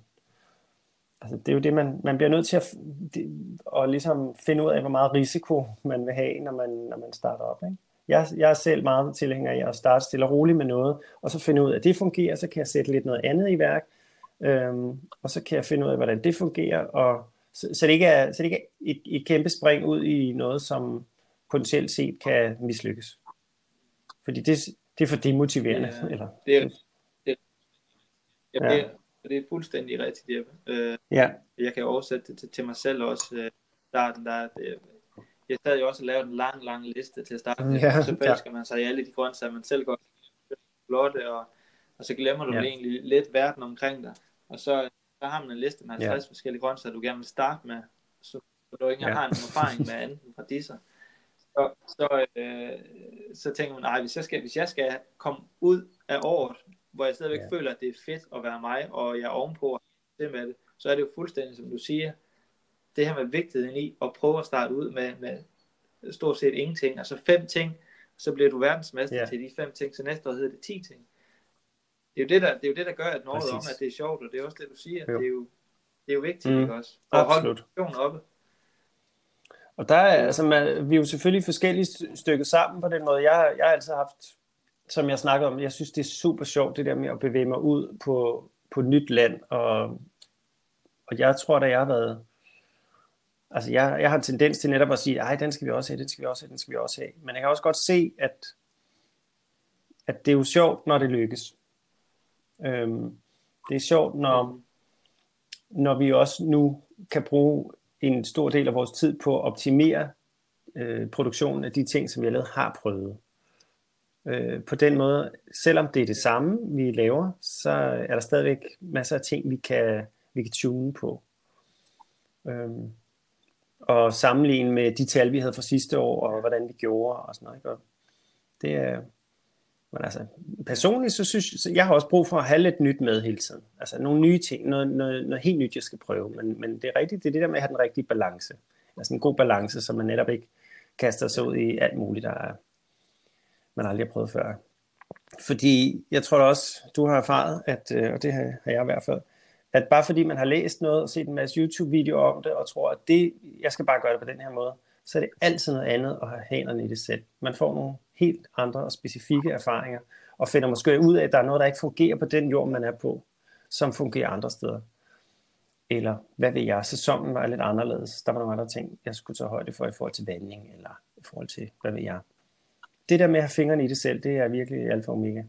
B: altså det er jo det, man, man bliver nødt til at, det, at ligesom finde ud af, hvor meget risiko man vil have, når man, når man starter op. Ikke? Jeg, jeg er selv meget tilhænger af at starte stille og roligt med noget, og så finde ud af, at det fungerer, så kan jeg sætte lidt noget andet i værk, øhm, og så kan jeg finde ud af, hvordan det fungerer, og så, så det ikke er, så det ikke er et, et kæmpe spring ud i noget, som potentielt set kan mislykkes. Fordi det, det er for demotiverende.
A: Ja.
B: eller,
A: Det er, det, ja,
B: Ja.
A: det, er, det er fuldstændig rigtigt, Jeppe. Øh,
B: ja,
A: jeg kan oversætte det til, til mig selv også. Øh, starten der, det, jeg sad jo også og lavede en lang, lang liste til at starte med.
B: Ja,
A: Ja, så
B: ja.
A: forelsker man sig i alle de grøntsager, man selv godt flotte, og, og så glemmer du
B: Ja.
A: ja. egentlig lidt verden omkring dig. Og så der har man en liste med 50
B: Ja.
A: forskellige grøntsager, du gerne vil starte med, så, så du ikke
B: Ja.
A: har en erfaring med anden fra disse. Så, så, øh, så tænker man, nej, hvis jeg, skal, hvis jeg skal komme ud af året, hvor jeg stadigvæk
B: Ja.
A: ja. føler, at det er fedt at være mig, og jeg er ovenpå og det med det, så er det jo fuldstændig, som du siger, det her med vigtigheden i at prøve at starte ud med, med stort set ingenting, altså fem ting, så bliver du verdensmester
B: ja.
A: til de fem ting, så næste år hedder det ti ting. Det er jo det, der, det er jo det, der gør, at noget om, at det er sjovt, og det er også det, du siger,
B: Jo.
A: det er jo, det er jo vigtigt,
B: Mm.
A: ikke også? Og holde
B: absolut.
A: motivationen oppe.
B: Og der er, altså, man, vi er jo selvfølgelig forskellige st- stykket sammen på den måde. Jeg, jeg har altid haft, som jeg snakkede om, jeg synes, det er super sjovt, det der med at bevæge mig ud på, på nyt land. Og, og jeg tror, da jeg har været, altså jeg, jeg har en tendens til netop at sige, ej, den skal vi også have, den skal vi også have, den skal vi også have. Men jeg kan også godt se, at, at det er jo sjovt, når det lykkes. Øhm, det er sjovt, når, når vi også nu kan bruge en stor del af vores tid på at optimere øh, produktionen af de ting, som vi allerede har prøvet. Øh, på den måde, selvom det er det samme, vi laver, så er der stadigvæk masser af ting, vi kan, vi kan tune på. Øhm, og sammenligne med de tal, vi havde fra sidste år, og hvordan vi gjorde, og sådan noget. Ikke? Og det er, men altså, personligt, så synes jeg, jeg har også brug for at have lidt nyt med hele tiden. Altså nogle nye ting, noget, noget, noget helt nyt, jeg skal prøve. Men, men det er rigtigt, det er det der med at have den rigtige balance. Altså en god balance, så man netop ikke kaster sig ud i alt muligt, der er, man aldrig har prøvet før. Fordi jeg tror da også, du har erfaret, at, øh, og det har jeg i hvert fald, at bare fordi man har læst noget og set en masse YouTube-videoer om det, og tror, at det, jeg skal bare gøre det på den her måde, så er det altid noget andet at have hænderne i det selv. Man får nogle helt andre og specifikke erfaringer, og finder måske ud af, at der er noget, der ikke fungerer på den jord, man er på, som fungerer andre steder. Eller, hvad ved jeg, sæsonen var lidt anderledes. Der var nogle andre ting, jeg skulle tage højde for i forhold til vanding, eller i forhold til, hvad ved jeg. Det der med at have fingrene i det selv, det er virkelig alfa og omega.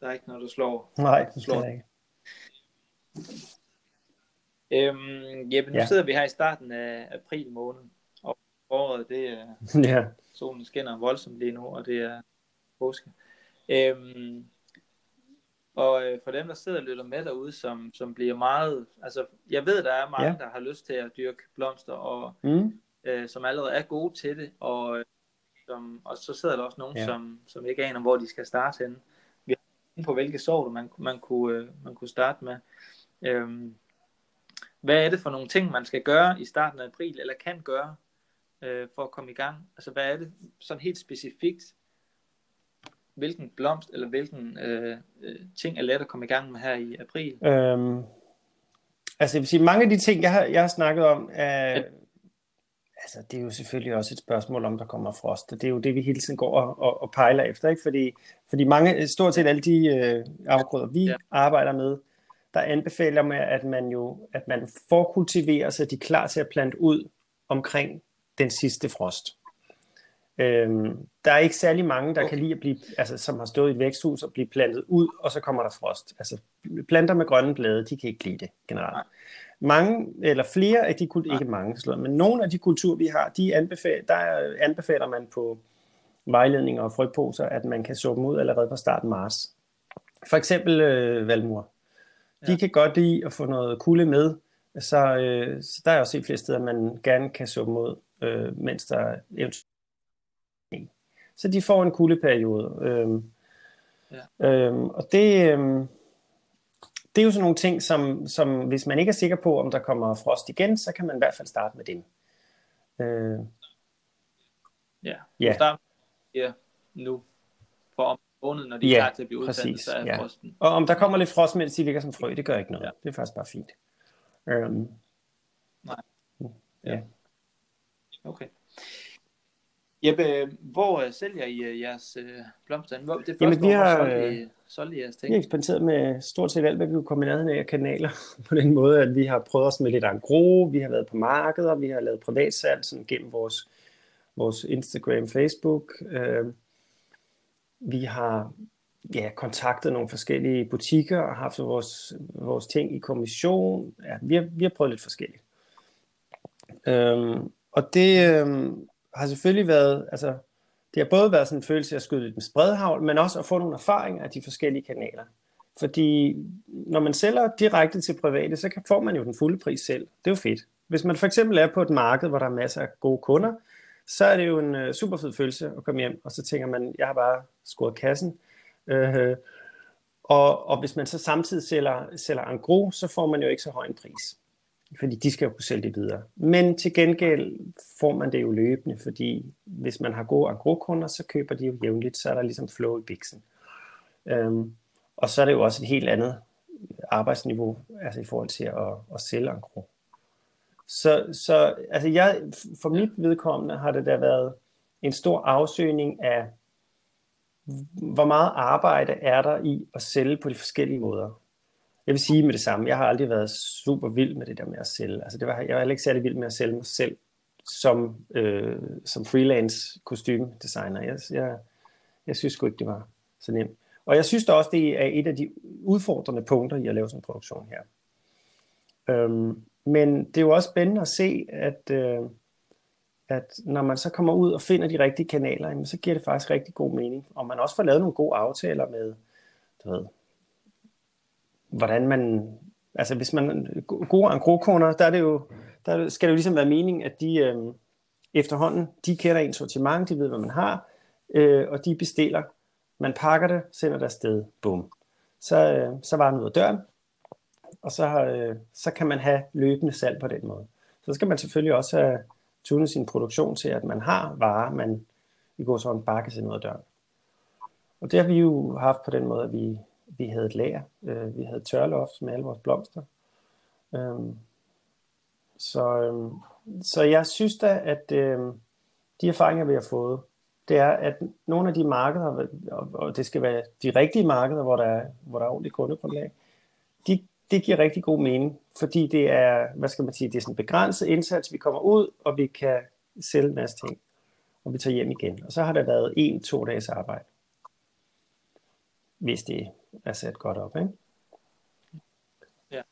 A: Der er ikke noget, der slår.
B: Nej, det
A: Slår.
B: ikke.
A: Øhm, Jeppe, nu
B: Ja.
A: sidder vi her i starten af april måned, og året, det er,
B: Ja,
A: solen skinner voldsomt lige nu, og det er påske. Øhm, og øh, for dem, der sidder og lytter med derude, som, som bliver meget, altså jeg ved, der er mange,
B: Ja.
A: der har lyst til at dyrke blomster, og
B: mm,
A: øh, som allerede er gode til det, og, øh, som, og så sidder der også nogen,
B: ja.
A: som, som ikke aner, hvor de skal starte henne. På, hvilke sorter man, man, kunne, øh, man kunne starte med. Øhm, hvad er det for nogle ting, man skal gøre i starten af april, eller kan gøre, øh, for at komme i gang? Altså, hvad er det sådan helt specifikt, hvilken blomst eller hvilken øh, øh, ting er let at komme i gang med her i april?
B: Øhm, altså, jeg vil sige, mange af de ting, jeg har, jeg har snakket om, er, ja. Altså, det er jo selvfølgelig også et spørgsmål om, der kommer frost, og det er jo det, vi hele tiden går og, og, og pejler efter, ikke? Fordi, fordi mange, stort set alle de øh, afgrøder, vi ja. arbejder med, der anbefaler man, at man jo at man forkultiverer, så de er klar til at plante ud omkring den sidste frost. Øhm, der er ikke særlig mange, der kan lide at blive, altså, som har stået i et væksthus og blive plantet ud, og så kommer der frost. Altså, planter med grønne blade, de kan ikke lide det generelt. Nej. Mange, eller flere af de kulturer, ikke mange, slået, men nogle af de kulturer, vi har, de anbefaler, der anbefaler man på vejledninger og frøposer, at man kan så dem ud allerede fra starten marts. For eksempel øh, valmur. De ja. kan godt lide at få noget kulde med, så, øh, så der er også et flere steder, man gerne kan så dem ud, øh, mens der eventuelt så de får en kuldeperiode. Øhm, ja. øhm, og det, øhm, det er jo sådan nogle ting, som, som hvis man ikke er sikker på, om der kommer frost igen, så kan man i hvert fald starte med dem. Øh,
A: ja, ja. Start ja, nu for om måneden, når de er ja, klar til at blive udsendt, så er ja. frosten.
B: Og om der kommer lidt frost, mens de ligger som frø, det gør ikke noget. Ja. Det er faktisk bare fint. Øhm,
A: Nej. Ja. Okay. Jeppe, hvor øh, sælger I øh, jeres øh, blomster? Hvor, det
B: Jamen, vi har,
A: solgte, solgte I jeres ting?
B: Vi har eksperimenteret med stort set alt, hvad vi kunne komme i nærheden af kanaler. På den måde, at vi har prøvet os med lidt angro, vi har været på markeder, vi har lavet privatsalg sådan gennem vores, vores Instagram, Facebook. Øh, vi har ja, kontaktet nogle forskellige butikker og haft vores, vores ting i kommission. Ja, vi, har, vi har prøvet lidt forskelligt. Øhm, og det, øhm, har selvfølgelig været, altså, det har både været sådan en følelse af at skyde lidt med spredhavl, men også at få nogle erfaringer af de forskellige kanaler. Fordi når man sælger direkte til private, så får man jo den fulde pris selv. Det er jo fedt. Hvis man for eksempel er på et marked, hvor der er masser af gode kunder, så er det jo en øh, super fed følelse at komme hjem, og så tænker man, jeg har bare scoret kassen. Øh, øh, og, og hvis man så samtidig sælger, sælger en gro, så får man jo ikke så høj en pris fordi de skal jo kunne sælge det videre. Men til gengæld får man det jo løbende, fordi hvis man har gode agrokunder, så køber de jo jævnligt, så er der ligesom flow i biksen. Øhm, og så er det jo også et helt andet arbejdsniveau, altså i forhold til at, at sælge agro. Så, så altså jeg, for mit vedkommende har det da været en stor afsøgning af, hvor meget arbejde er der i at sælge på de forskellige måder jeg vil sige med det samme, jeg har aldrig været super vild med det der med at sælge. Altså det var, jeg var heller ikke særlig vild med at sælge mig selv som, øh, som freelance kostymedesigner. Jeg, jeg, jeg synes sgu ikke, det var så nemt. Og jeg synes da også, det er et af de udfordrende punkter i at lave sådan en produktion her. Øhm, men det er jo også spændende at se, at, øh, at når man så kommer ud og finder de rigtige kanaler, jamen, så giver det faktisk rigtig god mening. Og man også får lavet nogle gode aftaler med du ved, hvordan man, altså hvis man, gode agrokunder, der er det jo, der skal det jo ligesom være mening, at de øh, efterhånden, de kender ens sortiment, de ved, hvad man har, øh, og de bestiller. Man pakker det, sender det afsted, bum. Så, øh, så var den ud af døren, og så, øh, så kan man have løbende salg på den måde. Så skal man selvfølgelig også have tunet sin produktion til, at man har varer, man i går sådan bare kan sende ud af døren. Og det har vi jo haft på den måde, at vi vi havde et lager. Øh, vi havde tørloft med alle vores blomster. Øhm, så, øhm, så jeg synes da, at øhm, de erfaringer, vi har fået, det er, at nogle af de markeder, og, og det skal være de rigtige markeder, hvor der er, hvor der er ordentligt kundegrundlag, de, det giver rigtig god mening, fordi det er, hvad skal man sige, det er sådan en begrænset indsats, vi kommer ud, og vi kan sælge en masse ting, og vi tager hjem igen. Og så har der været en-to dages arbejde, hvis det er sat godt op, ikke?
A: Ja.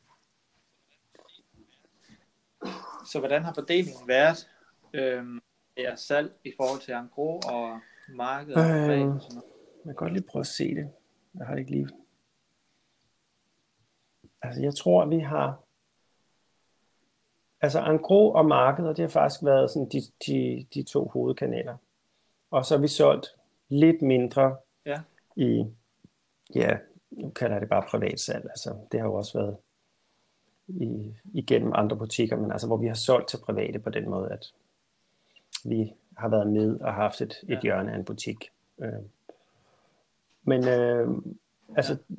A: Så hvordan har fordelingen været øhm, jeres salg i forhold til Angro og markedet? Øh, og
B: jeg kan godt lige prøve at se det. Jeg har det ikke lige. Altså jeg tror, vi har Altså Angro og markedet, det har faktisk været sådan de, de, de to hovedkanaler. Og så har vi solgt lidt mindre
A: ja.
B: i ja, nu kalder jeg det bare privat salg, altså det har jo også været i, igennem andre butikker, men altså hvor vi har solgt til private på den måde, at vi har været med og haft et, et ja. hjørne af en butik. Øh. Men øh, altså, ja.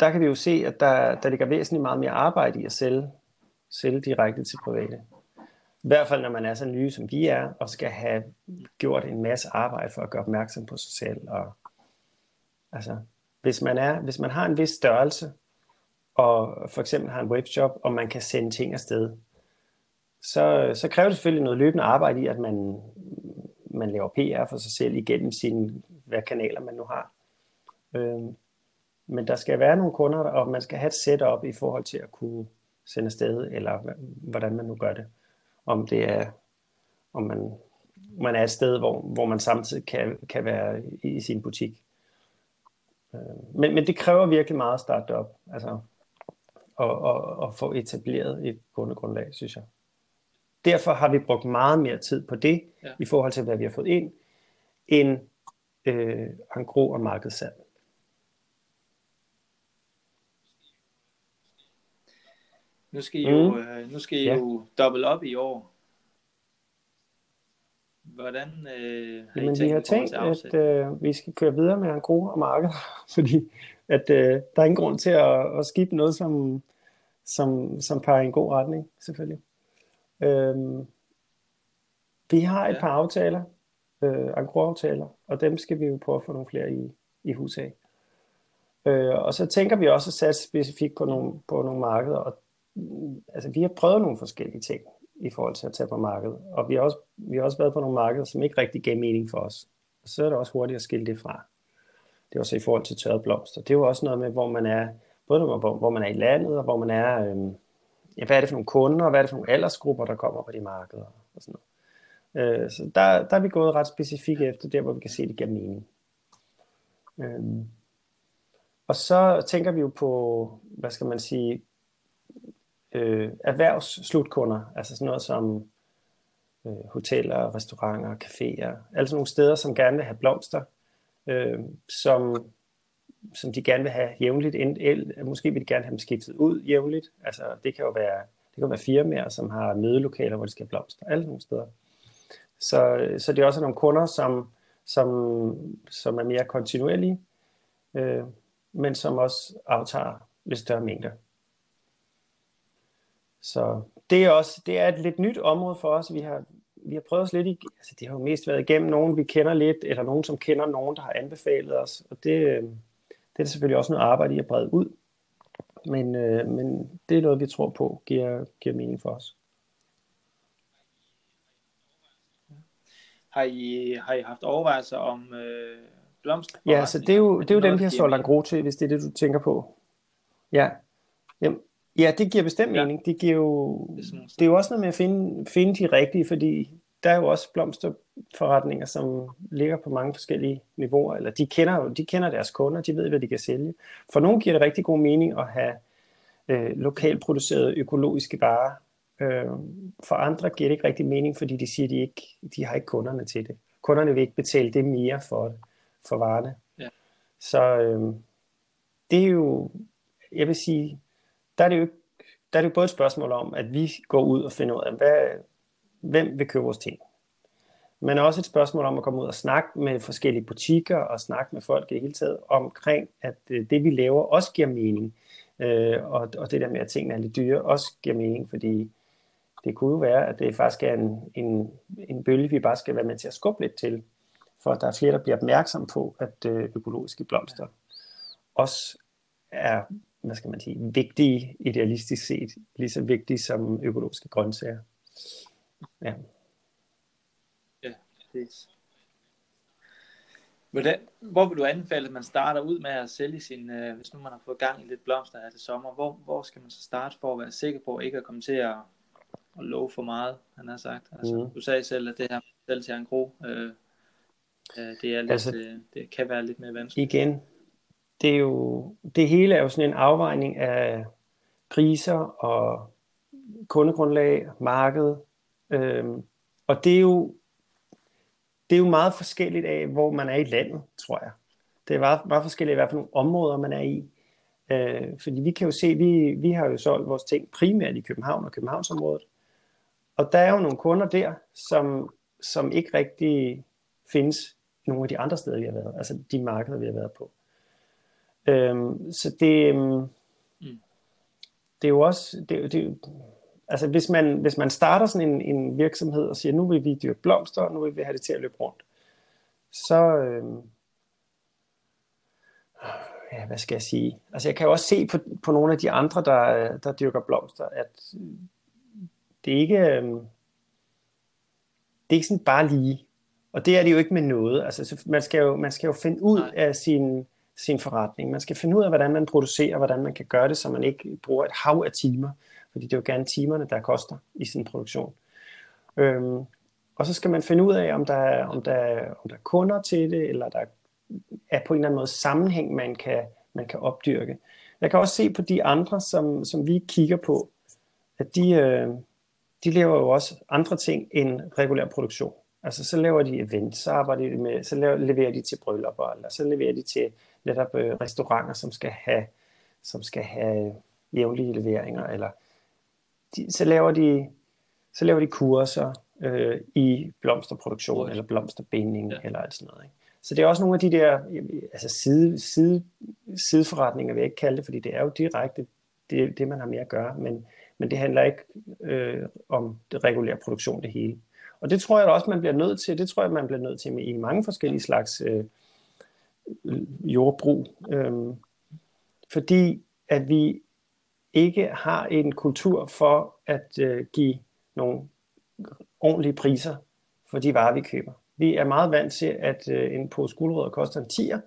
B: der kan vi jo se, at der, der ligger væsentligt meget mere arbejde i at sælge, sælge direkte til private. I hvert fald, når man er så nye, som vi er, og skal have gjort en masse arbejde for at gøre opmærksom på sig selv. Og, altså, hvis man, er, hvis man har en vis størrelse, og for eksempel har en webshop, og man kan sende ting afsted, så, så kræver det selvfølgelig noget løbende arbejde i, at man, man laver PR for sig selv igennem sine, hvad kanaler man nu har. Øh, men der skal være nogle kunder, og man skal have et setup i forhold til at kunne sende afsted, eller hvordan man nu gør det. Om det er, om man, man er et sted, hvor, hvor man samtidig kan, kan være i, i sin butik. Øhm, men, men det kræver virkelig meget op, altså, og, og, og få etableret et kundegrundlag, synes jeg. Derfor har vi brugt meget mere tid på det, ja. i forhold til, hvad vi har fået ind, end øh, angro og markedssalg.
A: Nu skal I mm. jo, øh, nu skal I ja. jo dobbelt op i år. Hvordan øh,
B: har Jamen, I tænkt, vi har tænkt, at øh, vi skal køre videre med angro og marked, fordi at, øh, der er ingen grund til at, at skifte noget, som, som, som peger i en god retning, selvfølgelig. Øhm, vi har et ja. par aftaler, øh, aftaler og dem skal vi jo prøve at få nogle flere i, i hus af. Øh, og så tænker vi også at satse specifikt på nogle, på nogle markeder, og mm, altså, vi har prøvet nogle forskellige ting i forhold til at tage på markedet, og vi har også, vi har også været på nogle markeder, som ikke rigtig gav mening for os. Og så er det også hurtigt at skille det fra. Det er også i forhold til tørret blomster. Det er jo også noget med, hvor man er, både hvor, hvor man er i landet, og hvor man er, øh, ja, hvad er det for nogle kunder, og hvad er det for nogle aldersgrupper, der kommer på de markeder, og sådan noget. Øh, så der, der er vi gået ret specifikt efter der, hvor vi kan se, at det giver mening. Øh, og så tænker vi jo på, hvad skal man sige, øh, erhvervsslutkunder, altså sådan noget som øh, hoteller, restauranter, caféer, altså nogle steder, som gerne vil have blomster, øh, som som de gerne vil have jævnligt. Måske vil de gerne have dem skiftet ud jævnligt. Altså, det kan jo være, det kan være firmaer, som har mødelokaler, hvor de skal have blomster. Alle nogle steder. Så, så det er også nogle kunder, som, som, som er mere kontinuerlige, øh, men som også aftager lidt større mængder. Så det er også det er et lidt nyt område for os. Vi har, vi har prøvet os lidt i, altså det har jo mest været igennem nogen, vi kender lidt, eller nogen, som kender nogen, der har anbefalet os. Og det, øh, det er selvfølgelig også noget arbejde i at brede ud. Men, øh, men det er noget, vi tror på giver, giver mening for os.
A: Har I, har I haft overvejelser om øh, blomster?
B: Ja, så det er jo, det er jo dem, vi har solgt gro til, hvis det er det, du tænker på. Ja, ja det giver bestemt ja. mening. Det, giver jo, det er jo også noget med at finde, finde de rigtige, fordi der er jo også blomsterforretninger, som ligger på mange forskellige niveauer, eller de kender jo de kender deres kunder, de ved, hvad de kan sælge. For nogle giver det rigtig god mening at have øh, lokalt producerede økologiske varer. Øh, for andre giver det ikke rigtig mening, fordi de siger, at de ikke de har ikke kunderne til det. Kunderne vil ikke betale det mere for, for varerne. Ja. Så øh, det er jo, jeg vil sige, der er det jo der er det jo både et spørgsmål om, at vi går ud og finder ud af, hvad, hvem vil købe vores ting. Men også et spørgsmål om at komme ud og snakke med forskellige butikker og snakke med folk i det hele taget omkring, at øh, det vi laver også giver mening. Øh, og, og det der med, at tingene er lidt dyre, også giver mening, fordi det kunne jo være, at det faktisk er en, en, en bølge, vi bare skal være med til at skubbe lidt til, for at der er flere, der bliver opmærksom på, at øh, økologiske blomster også er, hvad skal man sige, vigtige, idealistisk set, lige så vigtige som økologiske grøntsager. Ja.
A: Ja, præcis. Hvordan, hvor vil du anbefale, at man starter ud med at sælge sin, øh, hvis nu man har fået gang i lidt blomster her til sommer, hvor, hvor skal man så starte for at være sikker på ikke at komme til at, at love for meget, han har sagt. Altså, mm. Du sagde selv, at det her selv til en gro, øh, øh, det, er lidt, altså, øh, det kan være lidt mere vanskeligt.
B: Igen, det er jo, det hele er jo sådan en afvejning af priser og kundegrundlag, marked, Øhm, og det er jo det er jo meget forskelligt af, hvor man er i landet, tror jeg. Det er meget, meget forskelligt, hvad for nogle områder man er i. Øh, fordi vi kan jo se, vi, vi har jo solgt vores ting primært i København og Københavnsområdet. Og der er jo nogle kunder der, som, som ikke rigtig findes i nogle af de andre steder, vi har været. Altså de markeder, vi har været på. Øhm, så det, øhm, mm. det er jo også, det, det, altså hvis man, hvis man starter sådan en, en virksomhed og siger, nu vil vi dyrke blomster, nu vil vi have det til at løbe rundt, så, øhm, ja, hvad skal jeg sige? Altså jeg kan jo også se på, på nogle af de andre, der, der dyrker blomster, at det ikke, øhm, det er ikke sådan bare lige. Og det er det jo ikke med noget. Altså, man, skal jo, man skal jo finde ud Nej. af sin, sin forretning. Man skal finde ud af, hvordan man producerer, hvordan man kan gøre det, så man ikke bruger et hav af timer. Fordi det er jo gerne timerne, der koster i sin produktion. Øhm, og så skal man finde ud af, om der, er, om, der, om der er kunder til det, eller der er på en eller anden måde sammenhæng, man kan, man kan opdyrke. Jeg kan også se på de andre, som, som vi kigger på, at de, øh, de laver jo også andre ting end regulær produktion. Altså så laver de events, så arbejder de med, så laver, leverer de til bryllupper, eller så leverer de til netop øh, restauranter, som skal have, som skal have jævnlige leveringer, eller de, så laver de, så laver de kurser øh, i blomsterproduktion, eller blomsterbinding, ja. eller alt sådan noget. Ikke? Så det er også nogle af de der altså side, side, sideforretninger, vil jeg ikke kalde det, fordi det er jo direkte det, det man har mere at gøre, men, men det handler ikke øh, om det regulære produktion det hele. Og det tror jeg også, man bliver nødt til. Det tror jeg, man bliver nødt til i mange forskellige slags øh, Øh, jordbrug. Øh, fordi at vi ikke har en kultur for at øh, give nogle ordentlige priser for de varer, vi køber. Vi er meget vant til, at øh, en pose guldrødder koster en tier,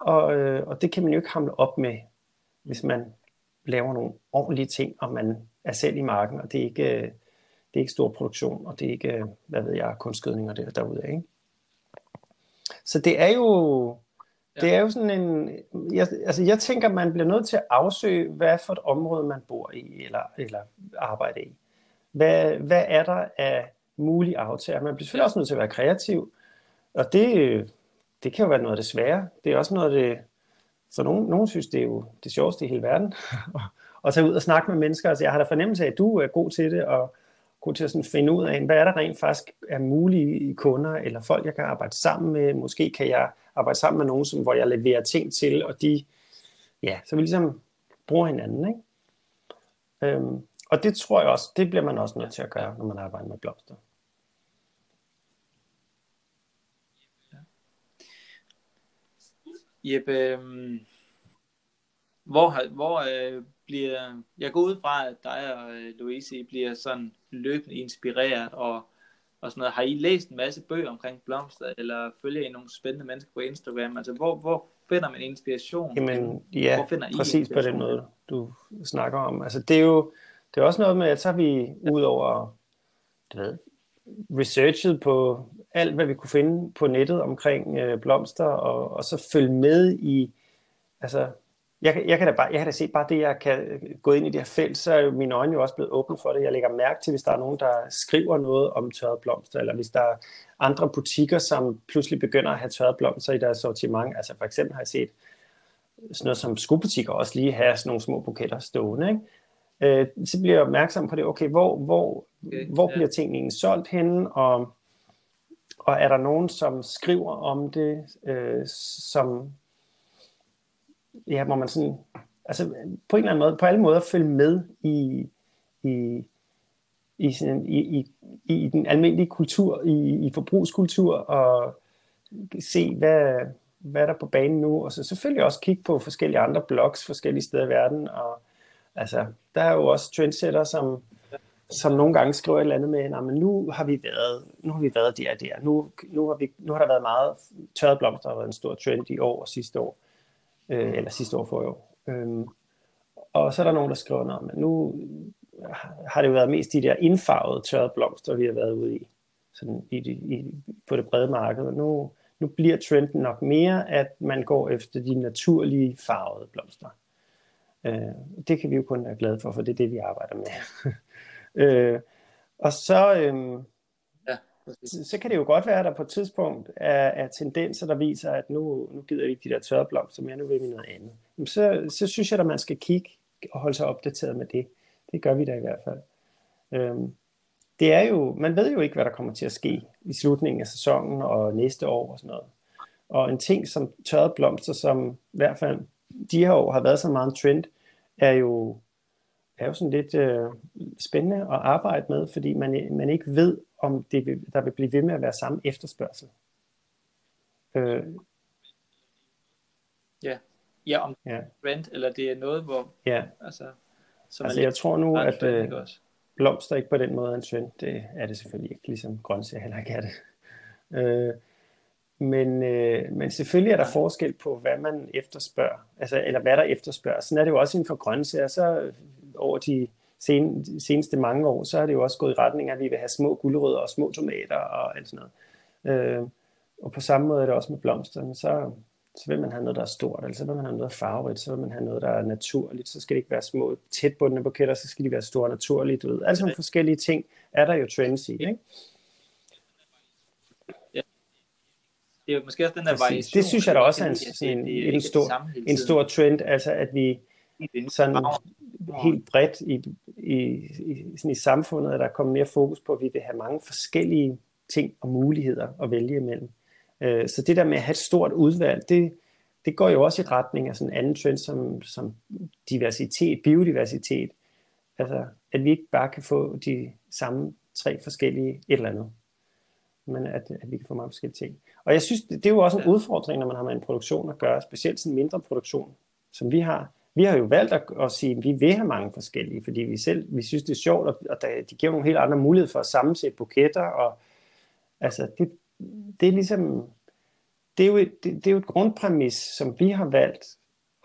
B: og, øh, og det kan man jo ikke hamle op med, hvis man laver nogle ordentlige ting, og man er selv i marken, og det er ikke, øh, det er ikke stor produktion, og det er ikke, øh, hvad ved jeg, kunstgødninger der, derude. Ikke? Så det er jo, det er jo sådan en, jeg, altså jeg tænker, man bliver nødt til at afsøge, hvad for et område man bor i, eller, eller arbejder i. Hvad, hvad er der af mulige aftager? Man bliver selvfølgelig også nødt til at være kreativ, og det, det kan jo være noget af det svære. Det er også noget af det, for nogen, nogen synes, det er jo det sjoveste i hele verden, at tage ud og snakke med mennesker. Altså, jeg har da fornemmelse af, at du er god til det, og god til at sådan finde ud af, hvad er der rent faktisk er mulige kunder, eller folk, jeg kan arbejde sammen med. Måske kan jeg arbejde sammen med nogen, som, hvor jeg leverer ting til, og de, ja, så vi ligesom bruger hinanden, ikke? Øhm, og det tror jeg også, det bliver man også nødt til at gøre, når man arbejder med blomster.
A: Jeppe, øhm, hvor, hvor øh, bliver, jeg går ud fra, at dig og øh, Louise bliver sådan løbende inspireret og, og sådan noget. Har I læst en masse bøger omkring blomster, eller følger I nogle spændende mennesker på Instagram? Altså, hvor, hvor finder man inspiration?
B: Jamen, ja, hvor finder I præcis på den måde, du snakker om. Altså, det er jo det er også noget med, at så har vi ud over du ved, researchet på alt, hvad vi kunne finde på nettet omkring øh, blomster, og, og så følge med i, altså, jeg, jeg, kan da bare, jeg kan da se bare det, jeg kan gå ind i det her felt, så er jo mine øjne jo også blevet åbne for det. Jeg lægger mærke til, hvis der er nogen, der skriver noget om tørrede blomster, eller hvis der er andre butikker, som pludselig begynder at have tørrede blomster i deres sortiment. Altså for eksempel har jeg set sådan noget som skobutikker også lige have sådan nogle små buketter stående. Ikke? øh, så bliver jeg opmærksom på det, okay, hvor, hvor, okay, hvor ja. bliver tingene solgt henne, og, og er der nogen, som skriver om det, øh, som, ja, hvor man sådan, altså på en eller anden måde, på alle måder følge med i, i, i, sådan, i, i, i den almindelige kultur, i, i forbrugskultur, og se, hvad, hvad er der på banen nu, og så selvfølgelig også kigge på forskellige andre blogs forskellige steder i verden, og Altså, der er jo også trendsetter, som, som nogle gange skriver et eller andet med, men nu har vi været, nu har vi været der og der. Nu, nu, har vi, nu har der været meget tørret blomster, der har været en stor trend i år og sidste år. Øh, eller sidste år for i år. Øh, og så er der nogen, der skriver, noget, men nu har det jo været mest de der indfarvede tørrede blomster, vi har været ude i, sådan i, i, på det brede marked. Og nu, nu bliver trenden nok mere, at man går efter de naturlige farvede blomster. Øh, det kan vi jo kun være glade for, for det er det, vi arbejder med. øh, og så, øh så, så kan det jo godt være, at der på et tidspunkt er, er tendenser, der viser, at nu, nu gider vi ikke de der tørre blomster mere, nu vil vi noget andet. Men så, så synes jeg, at man skal kigge og holde sig opdateret med det. Det gør vi da i hvert fald. Øhm, det er jo, man ved jo ikke, hvad der kommer til at ske i slutningen af sæsonen og næste år og sådan noget. Og en ting som tørrede blomster, som i hvert fald de her år har været så meget en trend, er jo, er jo sådan lidt øh, spændende at arbejde med, fordi man, man ikke ved, om det vil, der vil blive ved med at være samme efterspørgsel.
A: Øh, ja. ja, om ja. rent, eller det er noget, hvor...
B: Ja. Altså, som altså, jeg tror nu, at øh, blomster ikke på den måde er en trend. Det er det selvfølgelig ikke, ligesom grøntsager heller ikke er det. Øh, men, øh, men selvfølgelig er der forskel på, hvad man efterspørger, altså, eller hvad der efterspørger. Sådan er det jo også inden for grøntsager. Så over de sen, seneste mange år, så er det jo også gået i retning af, at vi vil have små gulerødder og små tomater og alt sådan noget. Øh, og på samme måde er det også med blomsterne. Så, så vil man have noget, der er stort, eller så vil man have noget farverigt, så vil man have noget, der er naturligt. Så skal det ikke være små, tætbundne buketter, så skal de være store naturligt. Du ved. Alle sådan forskellige ting er der jo trends i. Ikke?
A: det er måske også den der variation.
B: Det synes jeg da også er en, sådan en, en, stor, en stor trend, altså at vi sådan helt bredt i, i, i, sådan i samfundet, at der er kommet mere fokus på, at vi vil have mange forskellige ting og muligheder at vælge imellem. Øh, så det der med at have et stort udvalg, det, det går jo også i retning af sådan en anden trend som, som diversitet, biodiversitet. Altså, at vi ikke bare kan få de samme tre forskellige et eller andet, men at, at vi kan få mange forskellige ting. Og jeg synes, det er jo også en udfordring, når man har med en produktion at gøre, specielt sådan en mindre produktion, som vi har. Vi har jo valgt at, at sige, at vi vil have mange forskellige, fordi vi selv vi synes, det er sjovt, og, og de giver nogle helt andre muligheder for at sammensætte buketter, og altså, det, det er ligesom, det er, jo, det, det er jo et grundpræmis, som vi har valgt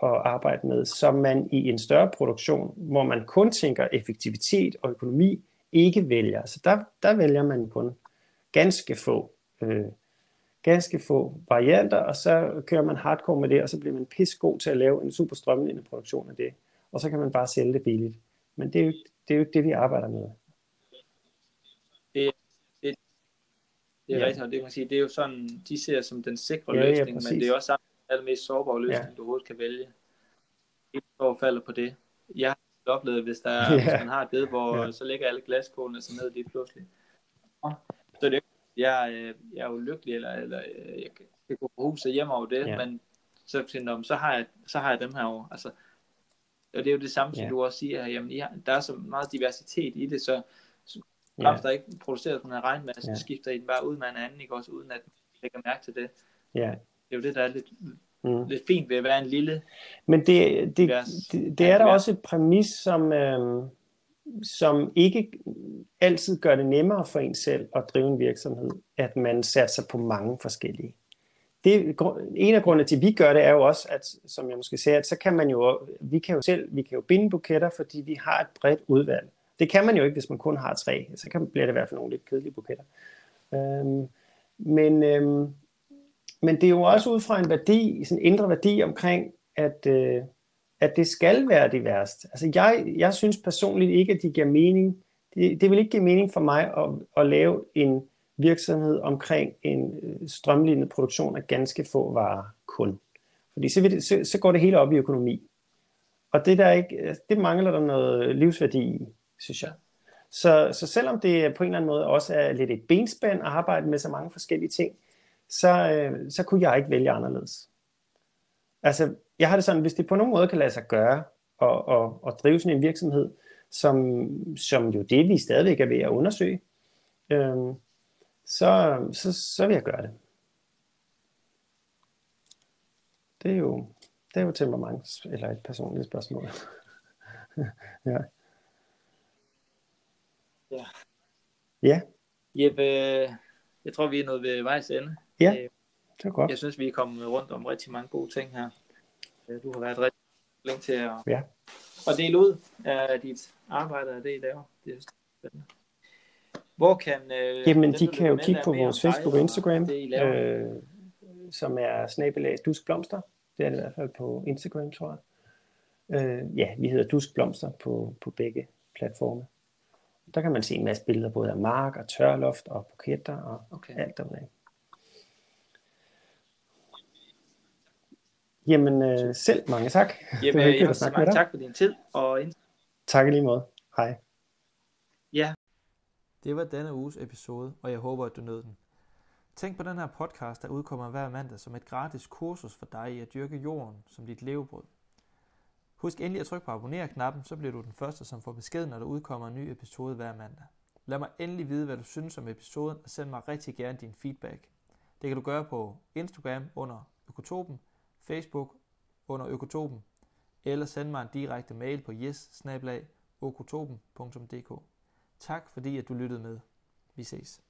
B: at arbejde med, som man i en større produktion, hvor man kun tænker effektivitet og økonomi, ikke vælger. Så der, der vælger man kun ganske få øh, ganske få varianter, og så kører man hardcore med det, og så bliver man god til at lave en super strømligende produktion af det. Og så kan man bare sælge det billigt. Men det er jo, det er jo ikke det, vi arbejder med.
A: Det, det, det er ja. rigtigt, og det, man sige, det er jo sådan, de ser som den sikre ja, løsning, ja, men det er også den mest sårbare løsning, ja. du overhovedet kan vælge. Det falder på det. Jeg har oplevet, hvis, der, ja. hvis man har et bed, hvor ja. så ligger alle glaskålene så ned lige pludselig. Det er jeg, øh, jeg er jo lykkelig, eller, eller øh, jeg kan gå på huset hjemme over det, ja. men så, så, så, har jeg, så har jeg dem her over. Altså, og det er jo det samme, som ja. du også siger, jamen, ja, der er så meget diversitet i det, så, så ja. der ikke produceret på en regnmasse, så ja. skifter I den bare ud med en anden, ikke også, uden at lægge mærke til det. Ja. Det er jo det, der er lidt, mm. lidt fint ved at være en lille
B: Men det, det, det, det er der også et præmis, som, øh, som ikke altid gør det nemmere for en selv at drive en virksomhed, at man satser på mange forskellige. Det, en af grundene til, at vi gør det, er jo også, at, som jeg måske sagde, at så kan man jo, vi kan jo selv, vi kan jo binde buketter, fordi vi har et bredt udvalg. Det kan man jo ikke, hvis man kun har tre. Så kan, bliver det i hvert fald nogle lidt kedelige buketter. Øhm, men, øhm, men det er jo også ud fra en værdi, sådan en indre værdi omkring, at, øh, at det skal være det værste. Altså jeg, jeg synes personligt ikke, at det giver mening. Det, det vil ikke give mening for mig at, at lave en virksomhed omkring en øh, strømlignet produktion af ganske få varer kun. Fordi så, vil det, så, så går det hele op i økonomi. Og det, der ikke, øh, det mangler der noget livsværdi i, synes jeg. Så, så selvom det på en eller anden måde også er lidt et benspænd at arbejde med så mange forskellige ting, så, øh, så kunne jeg ikke vælge anderledes. Altså, jeg har det sådan, hvis det på nogen måde kan lade sig gøre og, og, og drive sådan en virksomhed, som, som jo det, vi stadigvæk er ved at undersøge, øhm, så, så, så vil jeg gøre det. Det er jo, det er jo temperament, eller et personligt spørgsmål. ja.
A: Ja.
B: Ja.
A: Jeppe, jeg tror, vi er nået ved vejs ende.
B: Ja, øh, det er godt.
A: Jeg synes, vi er kommet rundt om rigtig mange gode ting her. Øh, du har været rigtig længe til at, ja. at dele ud af dit arbejde og det, I laver. Det er spændende. Hvor kan... Øh,
B: Jamen, de kan jo kigge på vores Facebook og Instagram, det, øh, som er snabelag duskblomster. Det er det i hvert fald på Instagram, tror jeg. Øh, ja, vi hedder duskblomster på, på begge platforme. Der kan man se en masse billeder både af mark og tørloft og buketter og okay. alt deromkring. Jamen øh, selv mange tak.
A: Jamen, jeg vil sige mange tak for din tid. Og...
B: Tak i lige måde. Hej.
A: Ja. Det var denne uges episode, og jeg håber, at du nød den. Tænk på den her podcast, der udkommer hver mandag som et gratis kursus for dig i at dyrke jorden som dit levebrød. Husk endelig at trykke på abonner-knappen, så bliver du den første, som får besked, når der udkommer en ny episode hver mandag. Lad mig endelig vide, hvad du synes om episoden, og send mig rigtig gerne din feedback. Det kan du gøre på Instagram under Økotopen, Facebook under Økotopen, eller send mig en direkte mail på yes Tak fordi at du lyttede med. Vi ses.